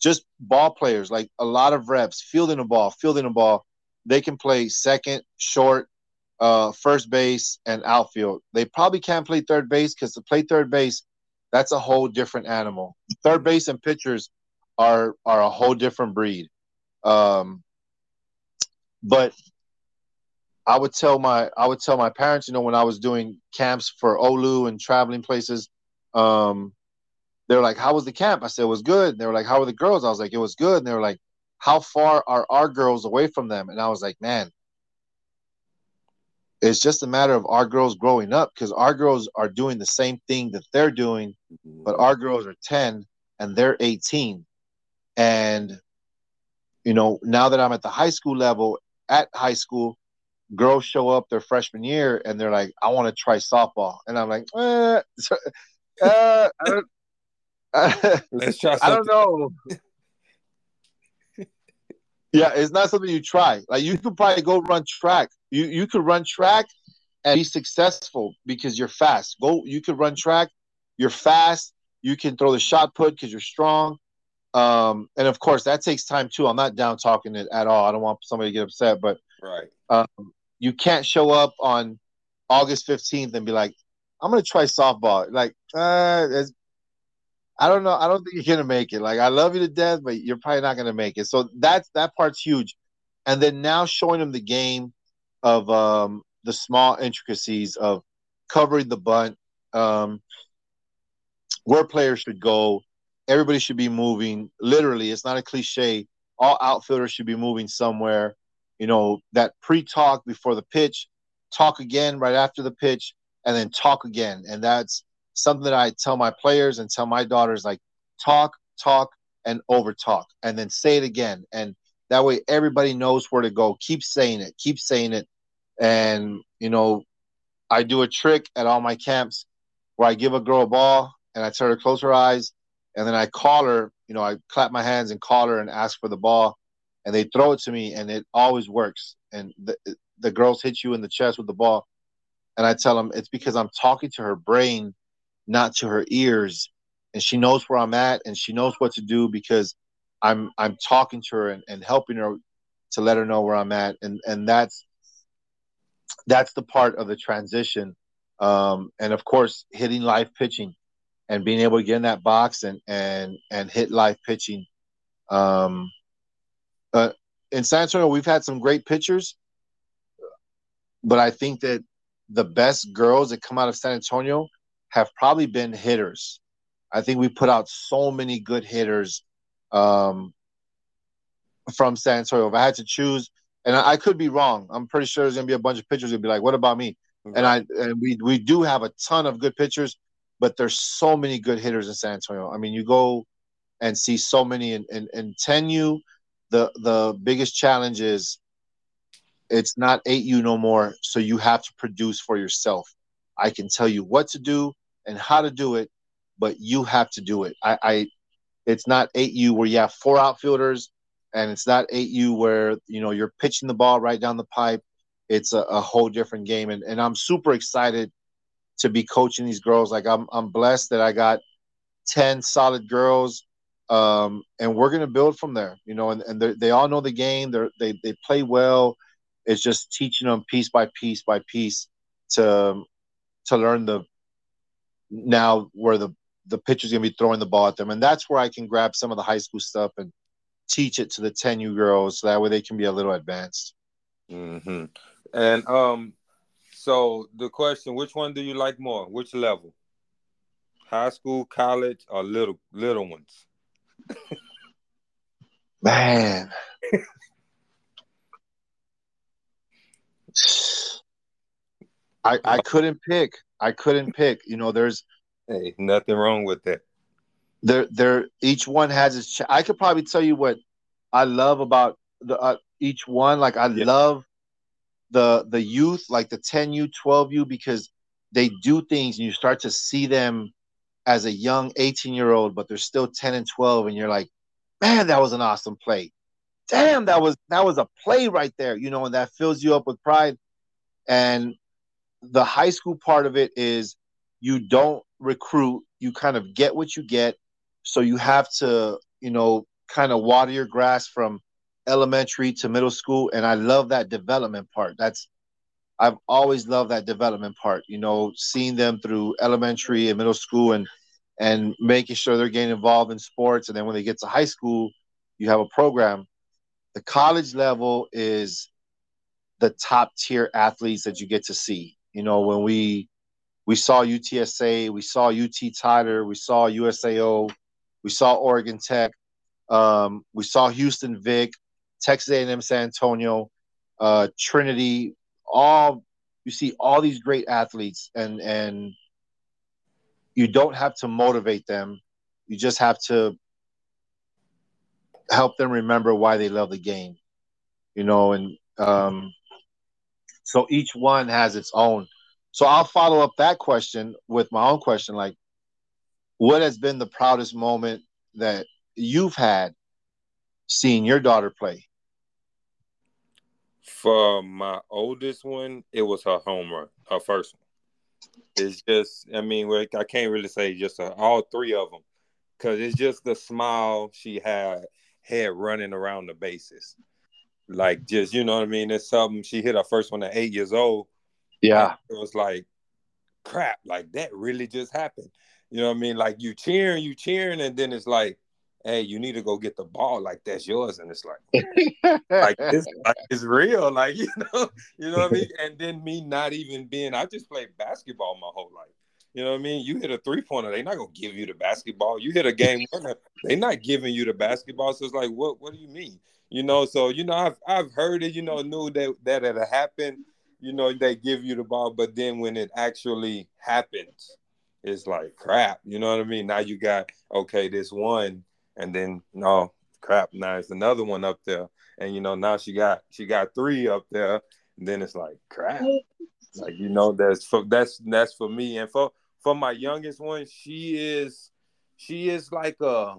just ball players, like a lot of reps, fielding a ball, fielding a ball, they can play second, short, uh, first base and outfield. They probably can't play third base because to play third base, that's a whole different animal. Third base and pitchers are are a whole different breed. Um, but I would tell my I would tell my parents, you know, when I was doing camps for OLLU and traveling places, um, they were like, "How was the camp?" I said, "It was good." And they were like, "How were the girls?" I was like, "It was good." And they were like, "How far are our girls away from them?" And I was like, "Man, it's just a matter of our girls growing up because our girls are doing the same thing that they're doing, mm-hmm. but our girls are 10 and they're 18. And, you know, now that I'm at the high school level, at high school, girls show up their freshman year and they're like, I want to try softball. And I'm like, eh, uh, I don't, Let's try I don't know. yeah, it's not something you try. Like you could probably go run track you you could run track and be successful because you're fast. Go, you could run track. You're fast. You can throw the shot put because you're strong. Um, and of course, that takes time too. I'm not down talking it at all. I don't want somebody to get upset, but right. Um, you can't show up on August 15th and be like, "I'm gonna try softball." Like, uh, I don't know. I don't think you're gonna make it. Like, I love you to death, but you're probably not gonna make it. So that's that part's huge. And then now showing them the game of um, the small intricacies of covering the bunt, um, where players should go. Everybody should be moving. Literally, it's not a cliche. All outfielders should be moving somewhere. you know, that pre-talk before the pitch, talk again right after the pitch, and then talk again. And that's something that I tell my players and tell my daughters like talk, talk, and over talk, and then say it again. And that way everybody knows where to go. Keep saying it, keep saying it. And you know, I do a trick at all my camps where I give a girl a ball and I tell her to close her eyes, and then I call her. You know, I clap my hands and call her and ask for the ball, and they throw it to me, and it always works. And the the girls hit you in the chest with the ball, and I tell them it's because I'm talking to her brain, not to her ears, and she knows where I'm at, and she knows what to do because I'm I'm talking to her and, and helping her to let her know where I'm at, and and that's that's the part of the transition, um, and of course hitting live pitching and being able to get in that box and and and hit live pitching. Um, uh, in San Antonio, we've had some great pitchers, but I think that the best girls that come out of San Antonio have probably been hitters. I think we put out so many good hitters um, from San Antonio. If I had to choose, and I, I, could be wrong, I'm pretty sure there's gonna be a bunch of pitchers who'd be like, "What about me?" Right. And I and we we do have a ton of good pitchers, but there's so many good hitters in San Antonio. I mean, you go and see so many in in, in 10U. The the biggest challenge is it's not 8U no more, so you have to produce for yourself. I can tell you what to do and how to do it, but you have to do it. I, I it's not 8U where you have four outfielders, and it's not 8U where you know you're pitching the ball right down the pipe. It's a, a whole different game, and, and I'm super excited to be coaching these girls. Like I'm I'm blessed that I got 10 solid girls. Um, and we're gonna build from there, you know, and, and they all know the game. They're, they they play well. It's just teaching them piece by piece by piece to to learn the now where the the pitcher's gonna be throwing the ball at them, and that's where I can grab some of the high school stuff and teach it to the 10U girls, so that way they can be a little advanced. Mm-hmm. And um, so the question: Which one do you like more? Which level? High school, college, or little little ones? Man. I I couldn't pick. I couldn't pick. You know, there's Hey, nothing wrong with that. There, there. Each one has its. Ch- I could probably tell you what I love about the uh, each one. Like I yeah. love the the youth, like the 10U, 12U, because they do things and you start to see them as a young 18 year old, but they're still 10 and 12, and you're like, man, that was an awesome play. Damn, that was that was a play right there, you know, and that fills you up with pride. And the high school part of it is you don't recruit, you kind of get what you get. So you have to, you know, kind of water your grass from elementary to middle school. And I love that development part. That's, I've always loved that development part, you know, seeing them through elementary and middle school and, and making sure they're getting involved in sports. And then when they get to high school, you have a program. The college level is the top tier athletes that you get to see. You know, when we we saw UTSA, we saw UT Tyler, we saw USAO, we saw Oregon Tech, um, we saw Houston Vic, Texas A&M San Antonio, uh, Trinity. All you see all these great athletes, and and you don't have to motivate them. You just have to help them remember why they love the game. You know, and um, so each one has its own so I'll follow up that question with my own question like, what has been the proudest moment that you've had seeing your daughter play? For my oldest one, it was her home run, her first one. It's just, I mean, I can't really say just all three of them, because it's just the smile she had had running around the bases, like just you know what I mean. It's something she hit her first one at eight years old, yeah. It was like, crap, like that really just happened. You know what I mean? Like you cheering, you cheering, and then it's like, hey, you need to go get the ball, like that's yours. And it's like, like this like, it's real, like you know, you know what I mean? And then me not even being, I just played basketball my whole life. You know what I mean? You hit a three pointer, they're not gonna give you the basketball. You hit a game winner, they're not giving you the basketball. So it's like, what what do you mean? You know, so you know, I've I've heard it. You know, knew that that had happened. You know, they give you the ball, but then when it actually happens, it's like crap. You know what I mean? Now you got okay, this one, and then no crap. Now it's another one up there, and you know now she got she got three up there. And then it's like crap. Like you know, that's for that's that's for me, and for for my youngest one, she is she is like a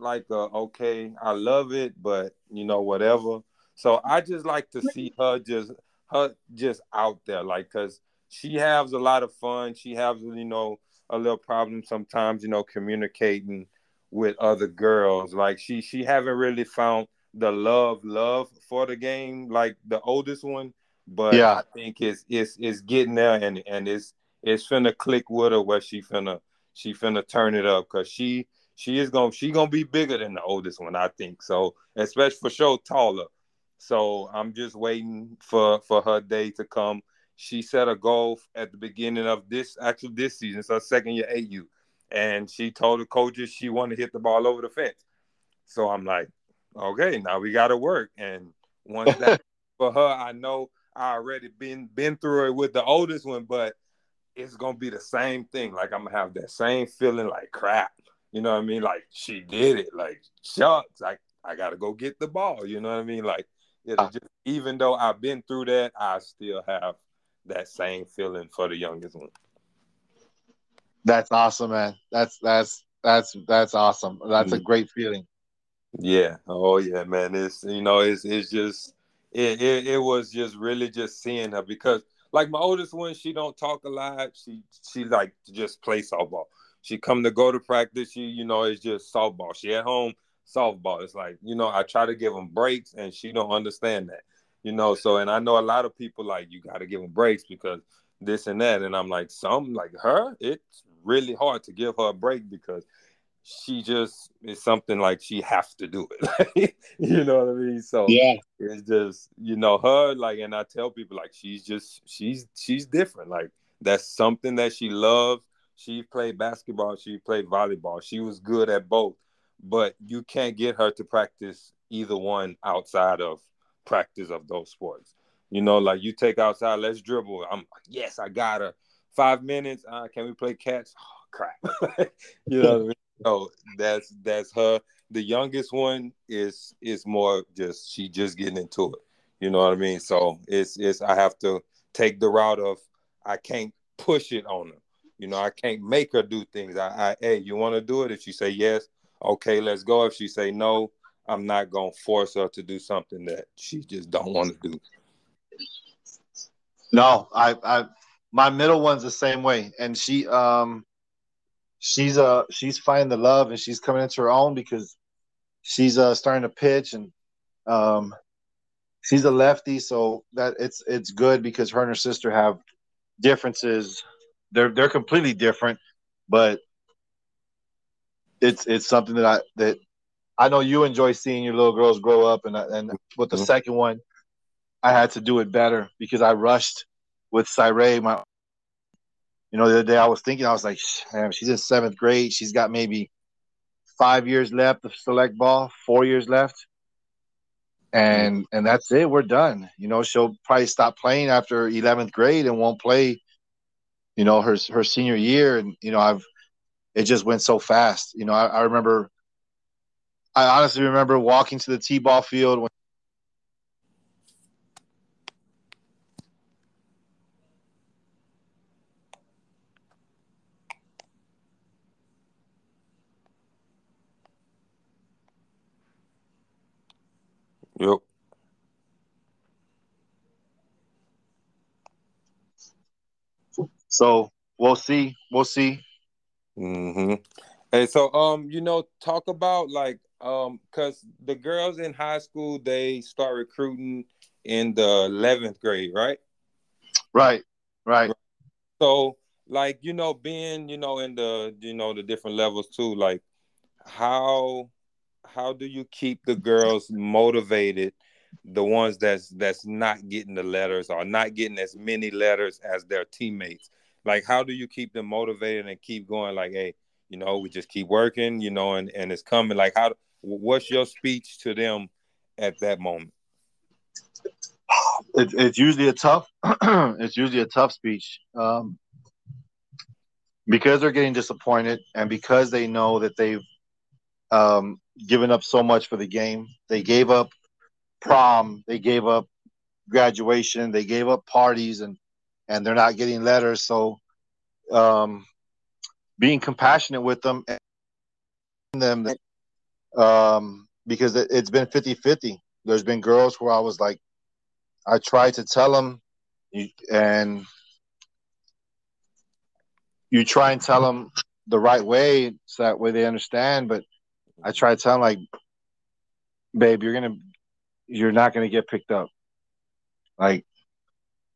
like a okay, I love it, but you know whatever. So I just like to see her just her just out there, like because she has a lot of fun. She has you know a little problem sometimes, you know, communicating with other girls. Like she she haven't really found the love love for the game like the oldest one, but yeah. I think it's it's it's getting there and and it's it's finna click with her where she finna she finna turn it up because she she is gonna she gonna be bigger than the oldest one, I think. So especially for sure taller. So I'm just waiting for for her day to come. She set a goal at the beginning of this actually this season, so second year 8U, and she told the coaches she wanted to hit the ball over the fence. So I'm like, okay, now we got to work. And once that for her, I know I already been been through it with the oldest one, but it's gonna be the same thing. Like I'm gonna have that same feeling like crap. You know what I mean? Like she did it. Like shucks, I I gotta go get the ball. You know what I mean? Like just, even though I've been through that, I still have that same feeling for the youngest one. That's awesome, man. That's that's that's that's awesome. That's a mm-hmm. great feeling. Yeah. Oh yeah, man. It's you know, it's it's just it, it, it was just really just seeing her because like my oldest one, she don't talk a lot. She she like to just play softball. She come to go to practice. She you know it's just softball. She at home softball. It's like you know I try to give them breaks and she don't understand that. You know so and I know a lot of people like you got to give them breaks because this and that and I'm like some like her it's really hard to give her a break because she just is something like she has to do it. you know what I mean? So yeah, it's just you know her like, and I tell people like she's just she's she's different. Like that's something that she loves. She played basketball. She played volleyball. She was good at both, but you can't get her to practice either one outside of practice of those sports. You know, like you take outside, let's dribble. I'm yes, I got her. Five minutes. Uh, can we play catch? Oh, crap. you know, I mean? So that's that's her. The youngest one is is more just she just getting into it. You know what I mean? So it's it's I have to take the route of I can't push it on her. You know, I can't make her do things. I, I hey, you want to do it? If she say yes, okay, let's go. If she say no, I'm not gonna force her to do something that she just don't want to do. No, I, I, my middle one's the same way, and she, um, she's uh she's finding the love and she's coming into her own because she's uh starting to pitch and um she's a lefty so that it's it's good because her and her sister have differences they're they're completely different but it's it's something that I that I know you enjoy seeing your little girls grow up and and with the mm-hmm. second one I had to do it better because I rushed with Cyree my you know, the other day I was thinking, I was like, she's in seventh grade. She's got maybe five years left of select ball, four years left. And and that's it. We're done. You know, she'll probably stop playing after 11th grade and won't play, you know, her her senior year. And you know, I've it just went so fast. You know, I, I remember, I honestly remember walking to the t-ball field when Yep. So we'll see. We'll see. Mm-hmm. Hey, so um, you know, talk about like um, cause the girls in high school they start recruiting in the eleventh grade, right? Right. Right. So like you know, being you know in the you know the different levels too, like how how do you keep the girls motivated the ones that's that's not getting the letters or not getting as many letters as their teammates like how do you keep them motivated and keep going like hey you know we just keep working you know and and it's coming like how what's your speech to them at that moment? It, it's usually a tough. it's usually a tough speech um, because they're getting disappointed, and because they know that they've um, given up so much for the game. They gave up prom. They gave up graduation. They gave up parties, and and they're not getting letters. So, um, being compassionate with them and them um, because it, has been 50 50. There's been girls where I was like, I tried to tell them, and you try and tell them the right way so that way they understand. But I try to tell them, like, babe, you're gonna, you're not gonna get picked up. Like,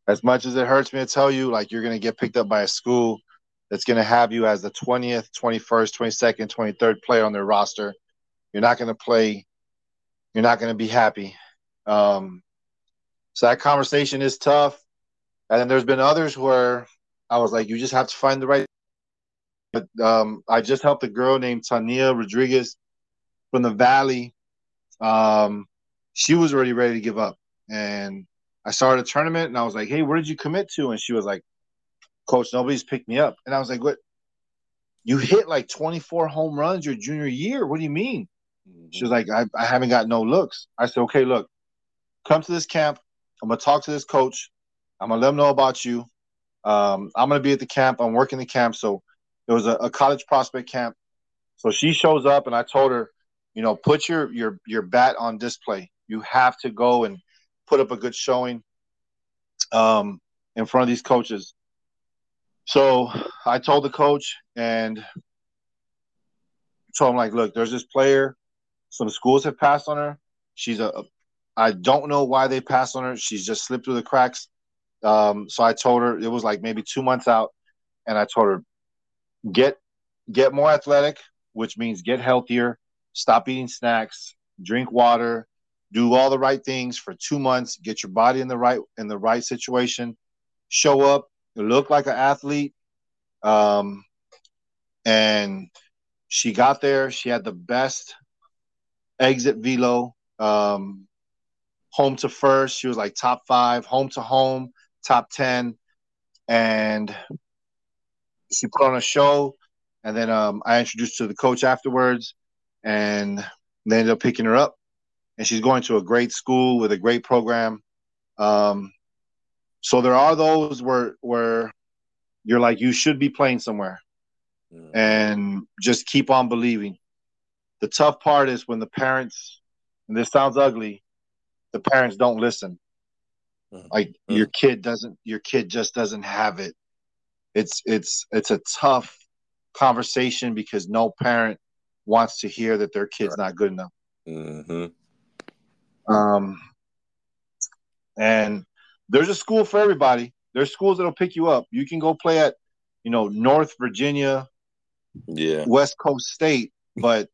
as much as it hurts me to tell you, like, you're gonna get picked up by a school that's gonna have you as the 20th, 21st, 22nd, 23rd player on their roster you're not going to play. You're not going to be happy. Um, so that conversation is tough. And then there's been others where I was like, you just have to find the right. But um, I just helped a girl named Tania Rodriguez from the Valley. Um, she was already ready to give up, and I started a tournament, and I was like, "Hey, where did you commit to?" And she was like, "Coach, nobody's picked me up." And I was like, "What? You hit like 24 home runs your junior year? What do you mean?" Mm-hmm. She was like, I, I haven't got no looks. I said, okay, look, come to this camp. I'm gonna talk to this coach. I'm gonna let him know about you. Um, I'm gonna be at the camp. I'm working the camp. So there was a, a college prospect camp. So she shows up, and I told her, you know, put your your your bat on display. You have to go and put up a good showing um, in front of these coaches. So I told the coach and told him like, look, there's this player some schools have passed on her. She's a, I don't know why they passed on her. She's just slipped through the cracks. Um, so I told her it was like maybe two months out, and I told her get get more athletic, which means get healthier, stop eating snacks, drink water, do all the right things for two months, get your body in the right in the right situation, show up, look like an athlete. Um, and she got there. She had the best exit velo, um, home to first. She was like top five, home to home, top 10. And she put on a show. And then um, I introduced to the coach afterwards. And they ended up picking her up. And she's going to a great school with a great program. Um, so there are those where where you're like you should be playing somewhere, mm. and just keep on believing. The tough part is when the parents, and this sounds ugly, the parents don't listen. Mm-hmm. Like mm-hmm. your kid doesn't, your kid just doesn't have it. It's it's it's a tough conversation because no parent wants to hear that their kid's right. not good enough. Mm-hmm. Um, and there's a school for everybody. There's schools that'll pick you up. You can go play at, you know, North Virginia, yeah, West Coast State, but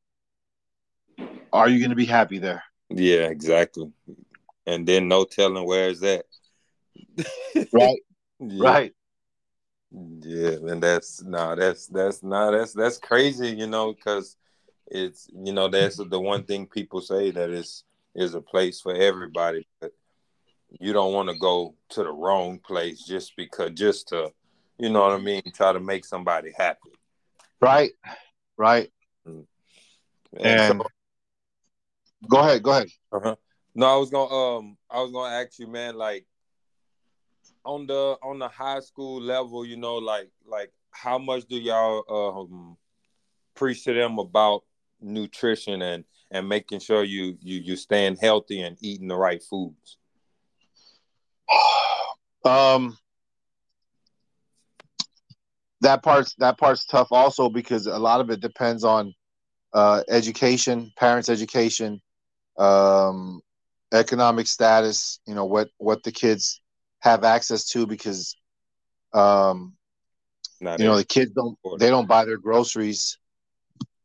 are you going to be happy there? Yeah, exactly. And then no telling where is that. right. Yeah. Right. Yeah, and that's no, nah, that's that's not nah, that's that's crazy, you know, because it's you know that's the one thing people say that is is a place for everybody, but you don't want to go to the wrong place just because just to you know what I mean, try to make somebody happy. Right. Right. Mm. And, and so, Go ahead. Go ahead. Uh-huh. No, I was gonna um I was gonna ask you, man, like on the on the high school level, you know, like like how much do y'all um preach to them about nutrition and and making sure you you you staying healthy and eating the right foods? Um that part's that part's tough also because a lot of it depends on uh, education, parents' education, um, economic status, you know, what, what the kids have access to because, um, Not you know, the kids don't, they don't buy their groceries.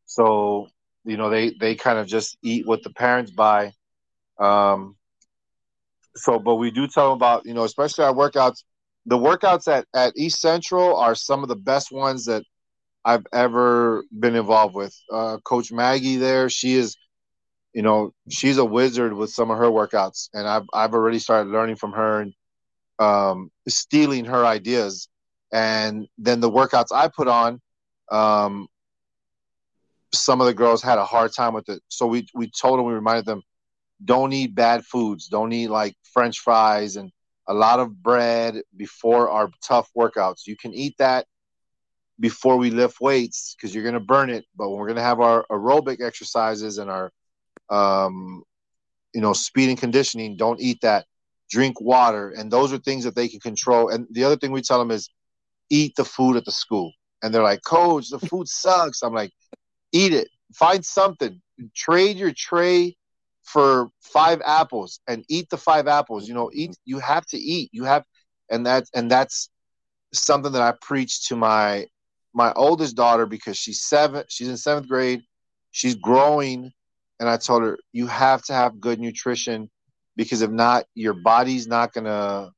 So, you know, they, they kind of just eat what the parents buy. Um, so, but we do tell them about, you know, especially our workouts. The workouts at, at East Central are some of the best ones that I've ever been involved with. Uh, Coach Maggie there, she is you know, she's a wizard with some of her workouts, and I've I've already started learning from her and um, stealing her ideas. And then the workouts I put on, um, some of the girls had a hard time with it. So we we told them we reminded them, don't eat bad foods, don't eat like French fries and a lot of bread before our tough workouts. You can eat that before we lift weights because you're going to burn it. But when we're going to have our aerobic exercises and our, um, you know, speed and conditioning, don't eat that. Drink water, and those are things that they can control. And the other thing we tell them is, eat the food at the school. And they're like, Coach, the food sucks. I'm like, eat it. Find something. Trade your tray for five apples and eat the five apples. You know, eat. You have to eat. You have, and that's and that's something that I preach to my my oldest daughter because she's seven. She's in seventh grade. She's growing, and I told her you have to have good nutrition because if not, your body's not gonna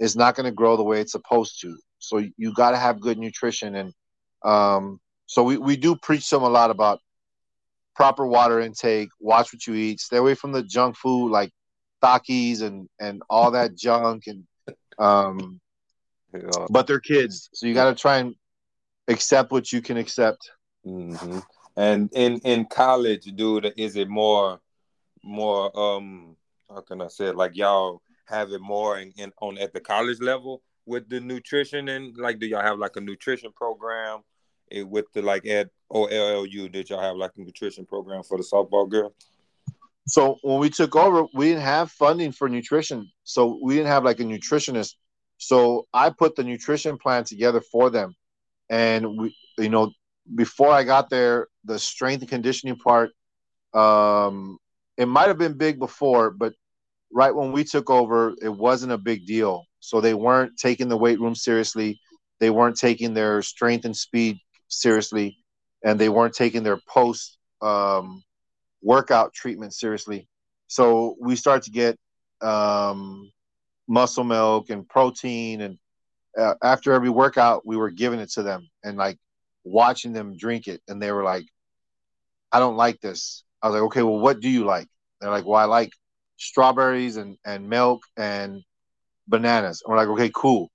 is not gonna grow the way it's supposed to. So you got to have good nutrition, and um, so we we do preach them a lot about proper water intake, watch what you eat, stay away from the junk food like Takis and and all that junk and um yeah. but they're kids, so you got to try and accept what you can accept. Mm-hmm. And in in college, dude, is it more more um how can I say it? like y'all have it more in, in on at the college level with the nutrition and like do y'all have like a nutrition program it, with the like at OLLU, did y'all have like a nutrition program for the softball girl? So when we took over, we didn't have funding for nutrition. So we didn't have like a nutritionist. So I put the nutrition plan together for them. And we, you know, before I got there, the strength and conditioning part, um, it might have been big before, but right when we took over, it wasn't a big deal. So they weren't taking the weight room seriously. They weren't taking their strength and speed seriously, and they weren't taking their post um, workout treatment seriously. So we start to get um, muscle milk and protein, and uh, after every workout, we were giving it to them and like watching them drink it, and they were like, "I don't like this." I was like, "Okay, well, what do you like?" They're like, "Well, I like strawberries and and milk and bananas." And we're like, "Okay, cool.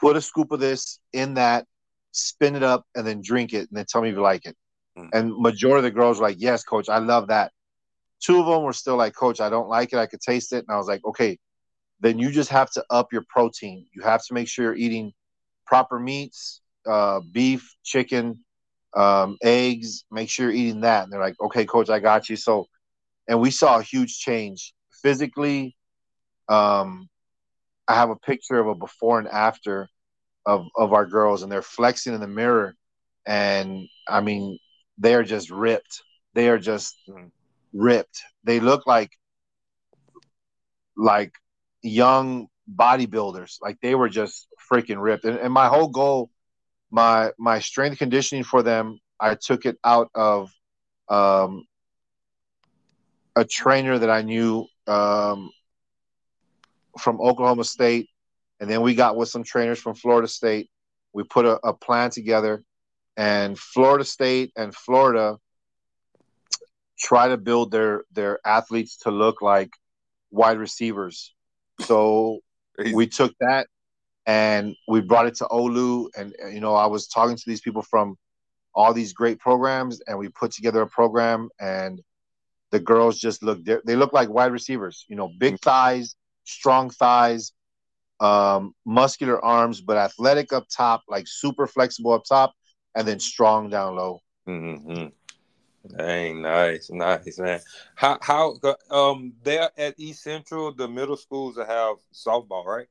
Put a scoop of this in that spin it up, and then drink it, and then tell me if you like it. Mm. And majority of the girls were like, "Yes, coach, I love that." Two of them were still like, "Coach, I don't like it. I could taste it." And I was like, "Okay, then you just have to up your protein. You have to make sure you're eating proper meats, uh, beef, chicken, um, eggs. Make sure you're eating that." And they're like, "Okay, coach, I got you." So, and we saw a huge change physically. Um, I have a picture of a before and after of of our girls, and they're flexing in the mirror, and I mean, they are just ripped. They are just ripped. They look like like young bodybuilders. Like they were just freaking ripped. And, and my whole goal, my my strength conditioning for them, I took it out of um, a trainer that I knew um, from Oklahoma State and then we got with some trainers from Florida State. We put a, a plan together, and Florida State and Florida try to build their their athletes to look like wide receivers. So we took that and we brought it to OLLU. And you know, I was talking to these people from all these great programs, and we put together a program. And the girls just look they look like wide receivers. You know, big mm-hmm. thighs, strong thighs, um, muscular arms, but athletic up top, like super flexible up top, and then strong down low. Mm-hmm. Dang, nice, nice, man. How how um there at East Central, the middle schools that have softball, right?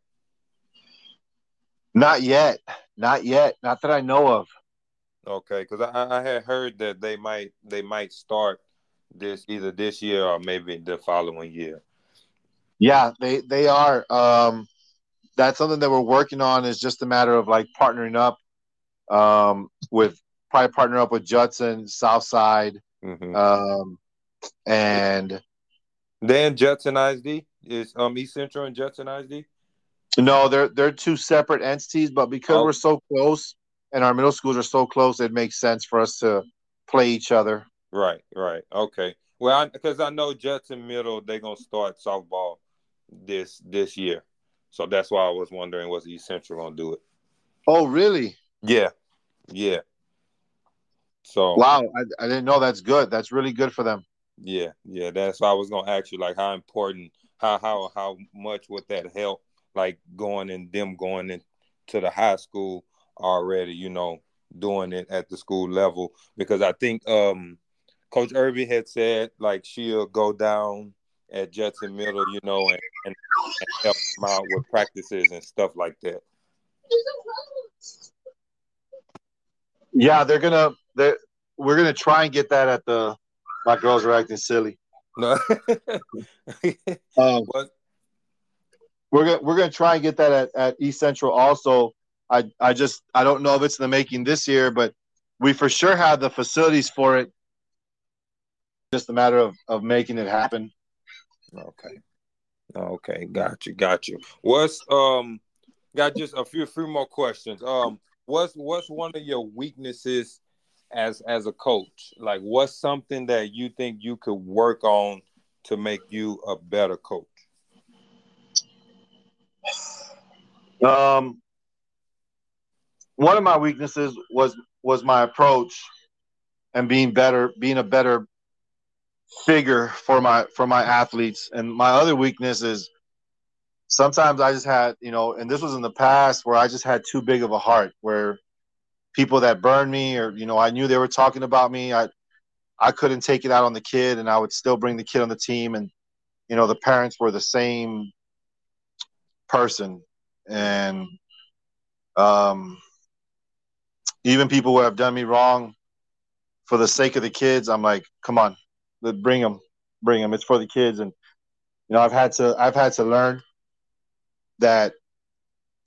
Not yet, not yet, not that I know of. Okay, because I, I had heard that they might they might start this either this year or maybe the following year. Yeah, they they are. Um, that's something that we're working on. Is just a matter of like partnering up um, with probably partner up with Judson, Southside, mm-hmm. um, and then Judson ISD is um East Central and Judson ISD. No, they're they're two separate entities, but because oh. we're so close and our middle schools are so close, it makes sense for us to play each other. Right, right, okay. Well, because I, I, know Judson Middle they're gonna start softball this this year, so that's why I was wondering was East Central gonna do it. Oh, really? Yeah, yeah. So wow, I, I didn't know that's good. That's really good for them. Yeah, yeah. That's why I was gonna ask you, like, how important, how how how much would that help, like going and them going into the high school already, you know, doing it at the school level because I think um Coach Irby had said like she'll go down at Judson Middle, you know, and, and, and help out with practices and stuff like that. Yeah, they're gonna they we're gonna try and get that at the my girls are acting silly. No. um, what? We're gonna we're gonna try and get that at, at East Central also. I I just I don't know if it's in the making this year, but we for sure have the facilities for it. Just a matter of of making it happen. Okay. Okay, got you, got you. What's um got just a few few more questions. Um what's what's one of your weaknesses as as a coach? Like what's something that you think you could work on to make you a better coach? Um one of my weaknesses was was my approach and being better being a better figure for my for my athletes. And my other weakness is sometimes i just had you know and this was in the past where i just had too big of a heart where people that burned me or you know i knew they were talking about me. I i couldn't take it out on the kid and i would still bring the kid on the team. And you know the parents were the same person. And um even people who have done me wrong for the sake of the kids i'm like come on bring them bring them it's for the kids. And you know i've had to i've had to learn that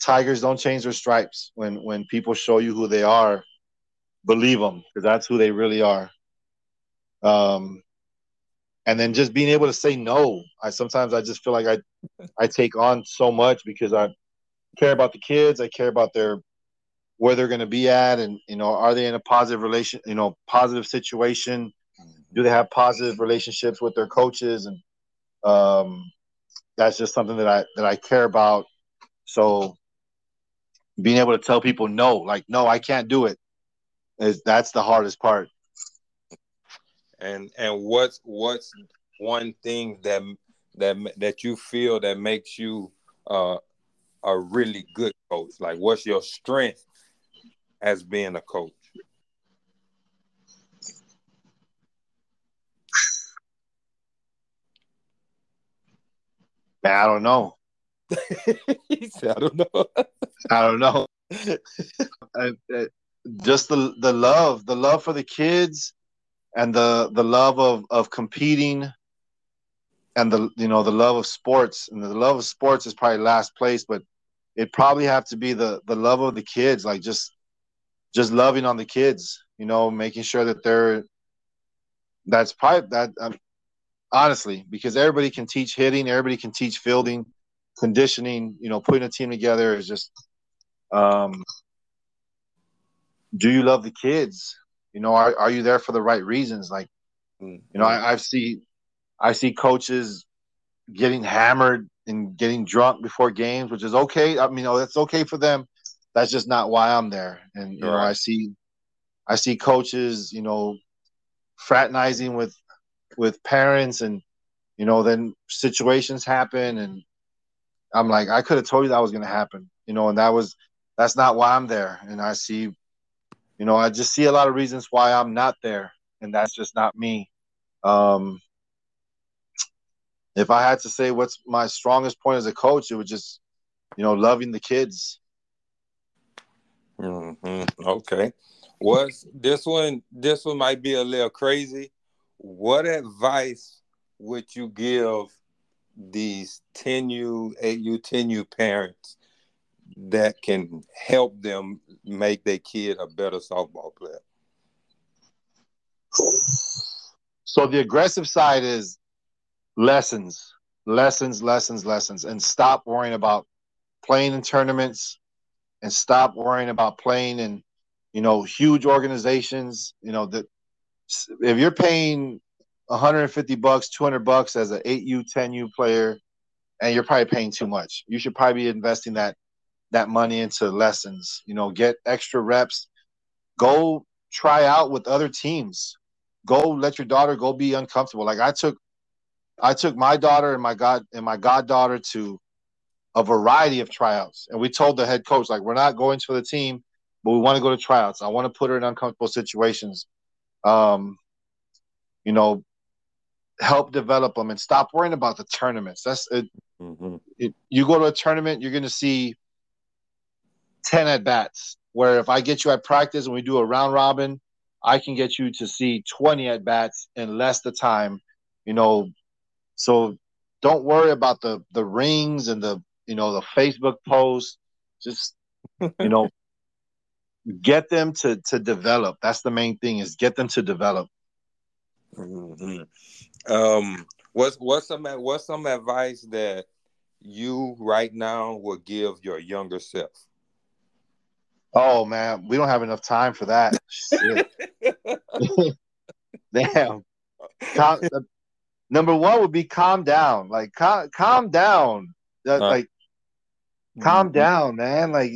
tigers don't change their stripes. When when people show you who they are believe them because that's who they really are. Um and then just being able to say no i sometimes i just feel like i i take on so much because i care about the kids. I care about their where they're going to be at. And you know are they in a positive relation you know positive situation do they have positive relationships with their coaches? And um, that's just something that i that i care about. So being able to tell people no like no i can't do it is that's the hardest part. And and what's what's one thing that that that you feel that makes you uh, a really good coach? Like what's your strength as being a coach? I don't know. he said, "I don't know. I don't know." I, I, just the the love, the love for the kids, and the the love of of competing, and the you know the love of sports, and the love of sports is probably last place, but it probably have to be the the love of the kids, like just just loving on the kids, you know, making sure that they're that's probably that um, honestly because everybody can teach hitting, everybody can teach fielding, conditioning, you know, putting a team together is just um do you love the kids? You know, are, are you there for the right reasons? Like, mm-hmm. you know, I, I see I see coaches getting hammered and getting drunk before games, which is okay. I mean, know, that's okay for them that's just not why I'm there. And you right. know, I see I see coaches, you know, fraternizing with with parents and you know, then situations happen and I'm like, I could have told you that was gonna happen, you know, and that was that's not why I'm there. And I see, you know, I just see a lot of reasons why I'm not there, and that's just not me. Um if I had to say what's my strongest point as a coach, it would just, you know, loving the kids Mm-hmm. Okay. What's this one? This one might be a little crazy. What advice would you give these 10U, 8U, 10U parents that can help them make their kid a better softball player? So the aggressive side is lessons, lessons, lessons, lessons, and stop worrying about playing in tournaments, and stop worrying about playing in, you know, huge organizations. You know that if you're paying 150 bucks, 200 bucks as an 8U, 10U player, and you're probably paying too much. You should probably be investing that that money into lessons. You know, get extra reps. Go try out with other teams. Go let your daughter go be uncomfortable. Like I took I took my daughter and my god and my goddaughter to a variety of tryouts. And we told the head coach, like, we're not going for the team, but we want to go to tryouts. I want to put her in uncomfortable situations. Um, you know, help develop them and stop worrying about the tournaments. That's it. Mm-hmm. it you go to a tournament, you're going to see 10 at bats. Where if I get you at practice and we do a round robin, I can get you to see 20 at bats in less the time, you know. So don't worry about the the rings and the you know the Facebook posts. Just you know, get them to to develop. That's the main thing is get them to develop. Mm-hmm. Um, what's what's some what's some advice that you right now would give your younger self? Oh man, we don't have enough time for that. Damn. Calm, number one would be calm down. Like calm, calm down. Uh, like calm mm-hmm. down, man. Like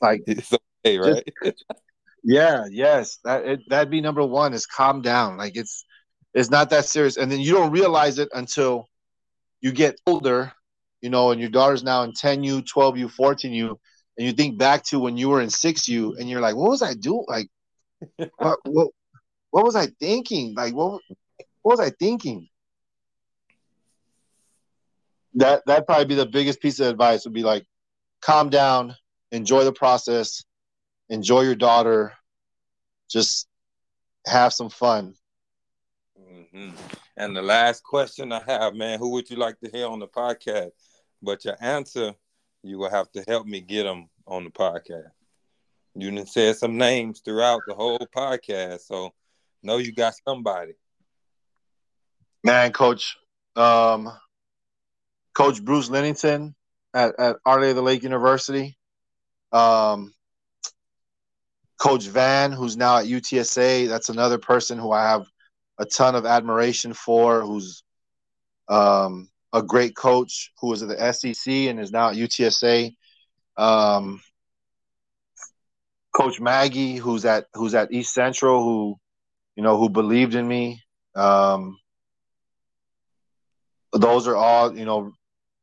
like it's okay, right? Just, yeah, yes. That it, that'd be number one is calm down. Like it's it's not that serious. And then you don't realize it until you get older, you know, and your daughter's now in 10U, 12U, 14U, and you think back to when you were in 6U and you're like, what was I doing? Like what, what what was I thinking? Like what what was I thinking? That that'd probably be the biggest piece of advice would be like calm down, enjoy the process, enjoy your daughter, just have some fun. Mm-hmm. And the last question I have, man, who would you like to hear on the podcast? But your answer, you will have to help me get them on the podcast. You didn't say some names throughout the whole podcast, so know you got somebody. Man, Coach, um, Coach Bruce Lennington at, at Our of the Lake University. Um, Coach Van, who's now at UTSA, that's another person who I have a ton of admiration for, who's um, a great coach who was at the SEC and is now at UTSA. Um, coach Maggie, who's at who's at East Central, who you know who believed in me. Um, those are all you know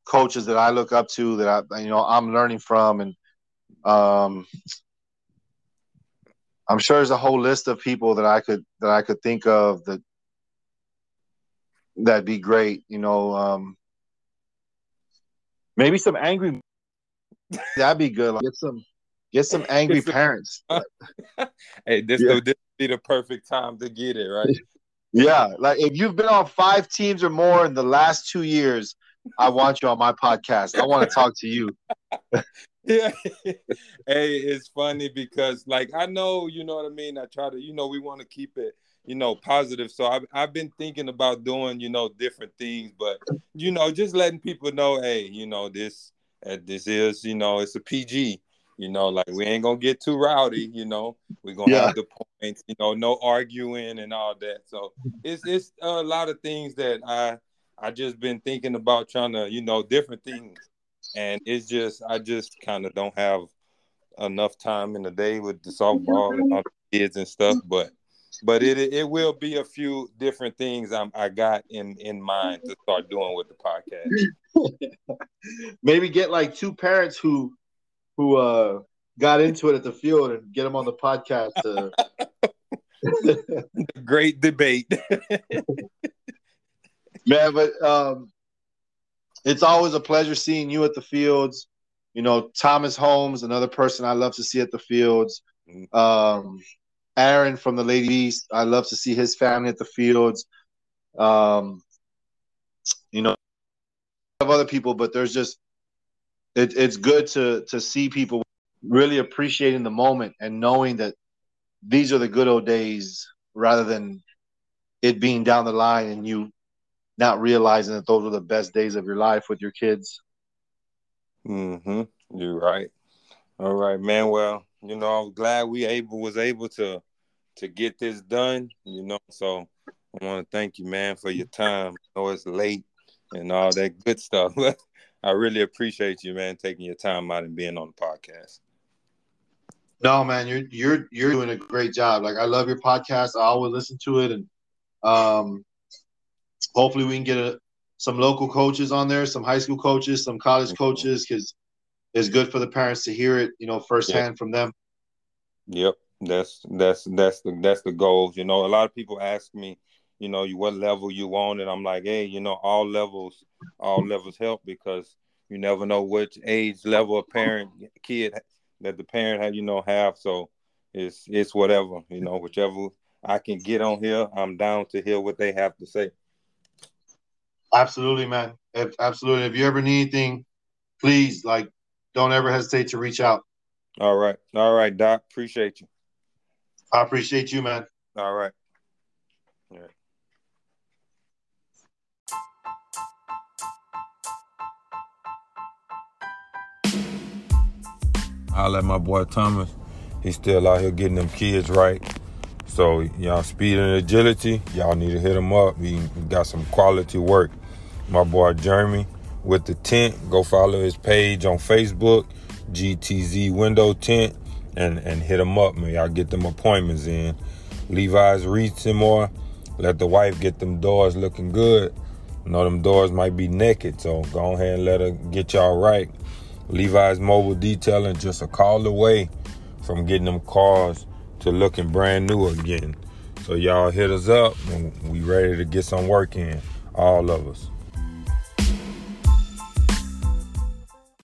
coaches that I look up to that I you know I'm learning from, and um, I'm sure there's a whole list of people that I could that I could think of that that'd be great. You know, um, maybe some angry. That'd be good. Like, get some get some angry parents. hey, this yeah. would be the perfect time to get it right. Yeah, like if you've been on five teams or more in the last two years, I want you on my podcast. I want to talk to you. yeah. hey, it's funny because like I know, you know what I mean. I try to, you know, we want to keep it, you know, positive. So I've I've been thinking about doing, you know, different things, but you know, just letting people know, hey, you know, this uh, this is, you know, it's a PG. You know, like we ain't gonna get too rowdy. You know, we're gonna yeah. have the points. You know, no arguing and all that. So it's it's a lot of things that I I just been thinking about trying to, you know, different things and it's just I just kind of don't have enough time in the day with the softball and all the kids and stuff. But but it it will be a few different things I'm, I got in in mind to start doing with the podcast. Maybe get like two parents who who uh got into it at the field and get them on the podcast. To... Great debate. Man, but um it's always a pleasure seeing you at the fields. You know, Thomas Holmes, another person I love to see at the fields. Um, Aaron from the Lady East, I love to see his family at the fields. Um, you know, of other people, but there's just it, it's good to to see people really appreciating the moment and knowing that these are the good old days rather than it being down the line and you not realizing that those were the best days of your life with your kids. Mm-hmm. You're right. All right, man. Well, you know, I'm glad we able was able to to get this done. You know, so I want to thank you, man, for your time. I know it's late and all that good stuff. I really appreciate you, man, taking your time out and being on the podcast. No, man, you're you're you're doing a great job. Like I love your podcast. I always listen to it, and um, hopefully we can get a, some local coaches on there, some high school coaches, some college coaches, because it's good for the parents to hear it, you know, firsthand yep. from them. Yep, that's that's that's the that's the goal. You know, a lot of people ask me, you know, you what level you on, and I'm like, hey, you know, all levels, all levels help because you never know which age level of parent kid that the parent have, you know, have. So it's it's whatever, you know, whichever I can get on here, I'm down to hear what they have to say. Absolutely, man. If, absolutely. If you ever need anything, please like don't ever hesitate to reach out. All right. All right, Doc. Appreciate you. I appreciate you, man. All right. All right. I let my boy Thomas. He's still out here getting them kids right. So y'all speed and agility, y'all need to hit him up. He, he got some quality work. My boy Jeremy with the tent. Go follow his page on Facebook, GTZ Window Tint, and and hit him up, man. Y'all get them appointments in. Levi's Reach more. Let the wife get them doors looking good. Know them doors might be naked, so go ahead and let her get y'all right. Levi's Mobile Detailing just a call away from getting them cars to looking brand new again. So y'all hit us up and we ready to get some work in, all of us.